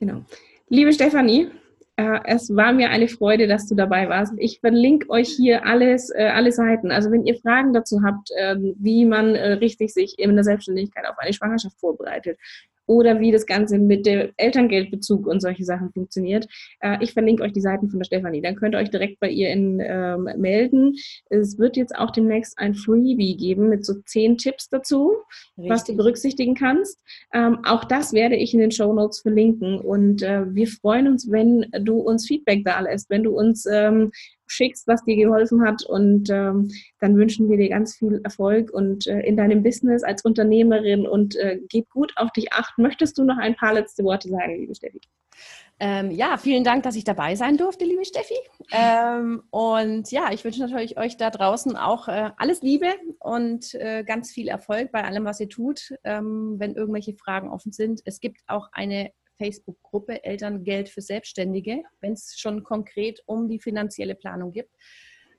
genau. Liebe Stefanie, äh, es war mir eine Freude, dass du dabei warst. Ich verlinke euch hier alles, äh, alle Seiten. Also wenn ihr Fragen dazu habt, äh, wie man äh, richtig sich in der Selbstständigkeit auf eine Schwangerschaft vorbereitet, oder wie das Ganze mit dem Elterngeldbezug und solche Sachen funktioniert. Äh, ich verlinke euch die Seiten von der Stefanie. Dann könnt ihr euch direkt bei ihr in, ähm, melden. Es wird jetzt auch demnächst ein Freebie geben mit so zehn Tipps dazu, Richtig. was du berücksichtigen kannst. Ähm, auch das werde ich in den Show Notes verlinken. Und äh, wir freuen uns, wenn du uns Feedback da lässt, wenn du uns ähm, schickst, was dir geholfen hat. Und ähm, dann wünschen wir dir ganz viel Erfolg und äh, in deinem Business als Unternehmerin und äh, gib gut auf dich acht. Möchtest du noch ein paar letzte Worte sagen, liebe Steffi? Ähm, ja, vielen Dank, dass ich dabei sein durfte, liebe Steffi. Ähm, und ja, ich wünsche natürlich euch da draußen auch äh, alles Liebe und äh, ganz viel Erfolg bei allem, was ihr tut. Ähm, wenn irgendwelche Fragen offen sind, es gibt auch eine Facebook-Gruppe Elterngeld für Selbstständige, wenn es schon konkret um die finanzielle Planung gibt.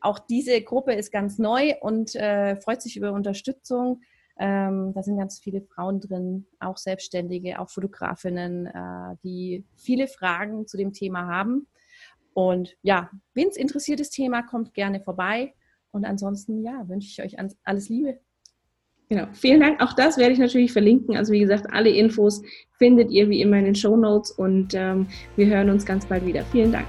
Auch diese Gruppe ist ganz neu und äh, freut sich über Unterstützung. Ähm, da sind ganz viele Frauen drin, auch Selbstständige, auch Fotografinnen, äh, die viele Fragen zu dem Thema haben. Und ja, wen es interessiert, das Thema, kommt gerne vorbei. Und ansonsten, ja, wünsche ich euch alles Liebe. Genau. Vielen Dank. Auch das werde ich natürlich verlinken. Also wie gesagt, alle Infos findet ihr wie immer in den Show Notes und ähm, wir hören uns ganz bald wieder. Vielen Dank.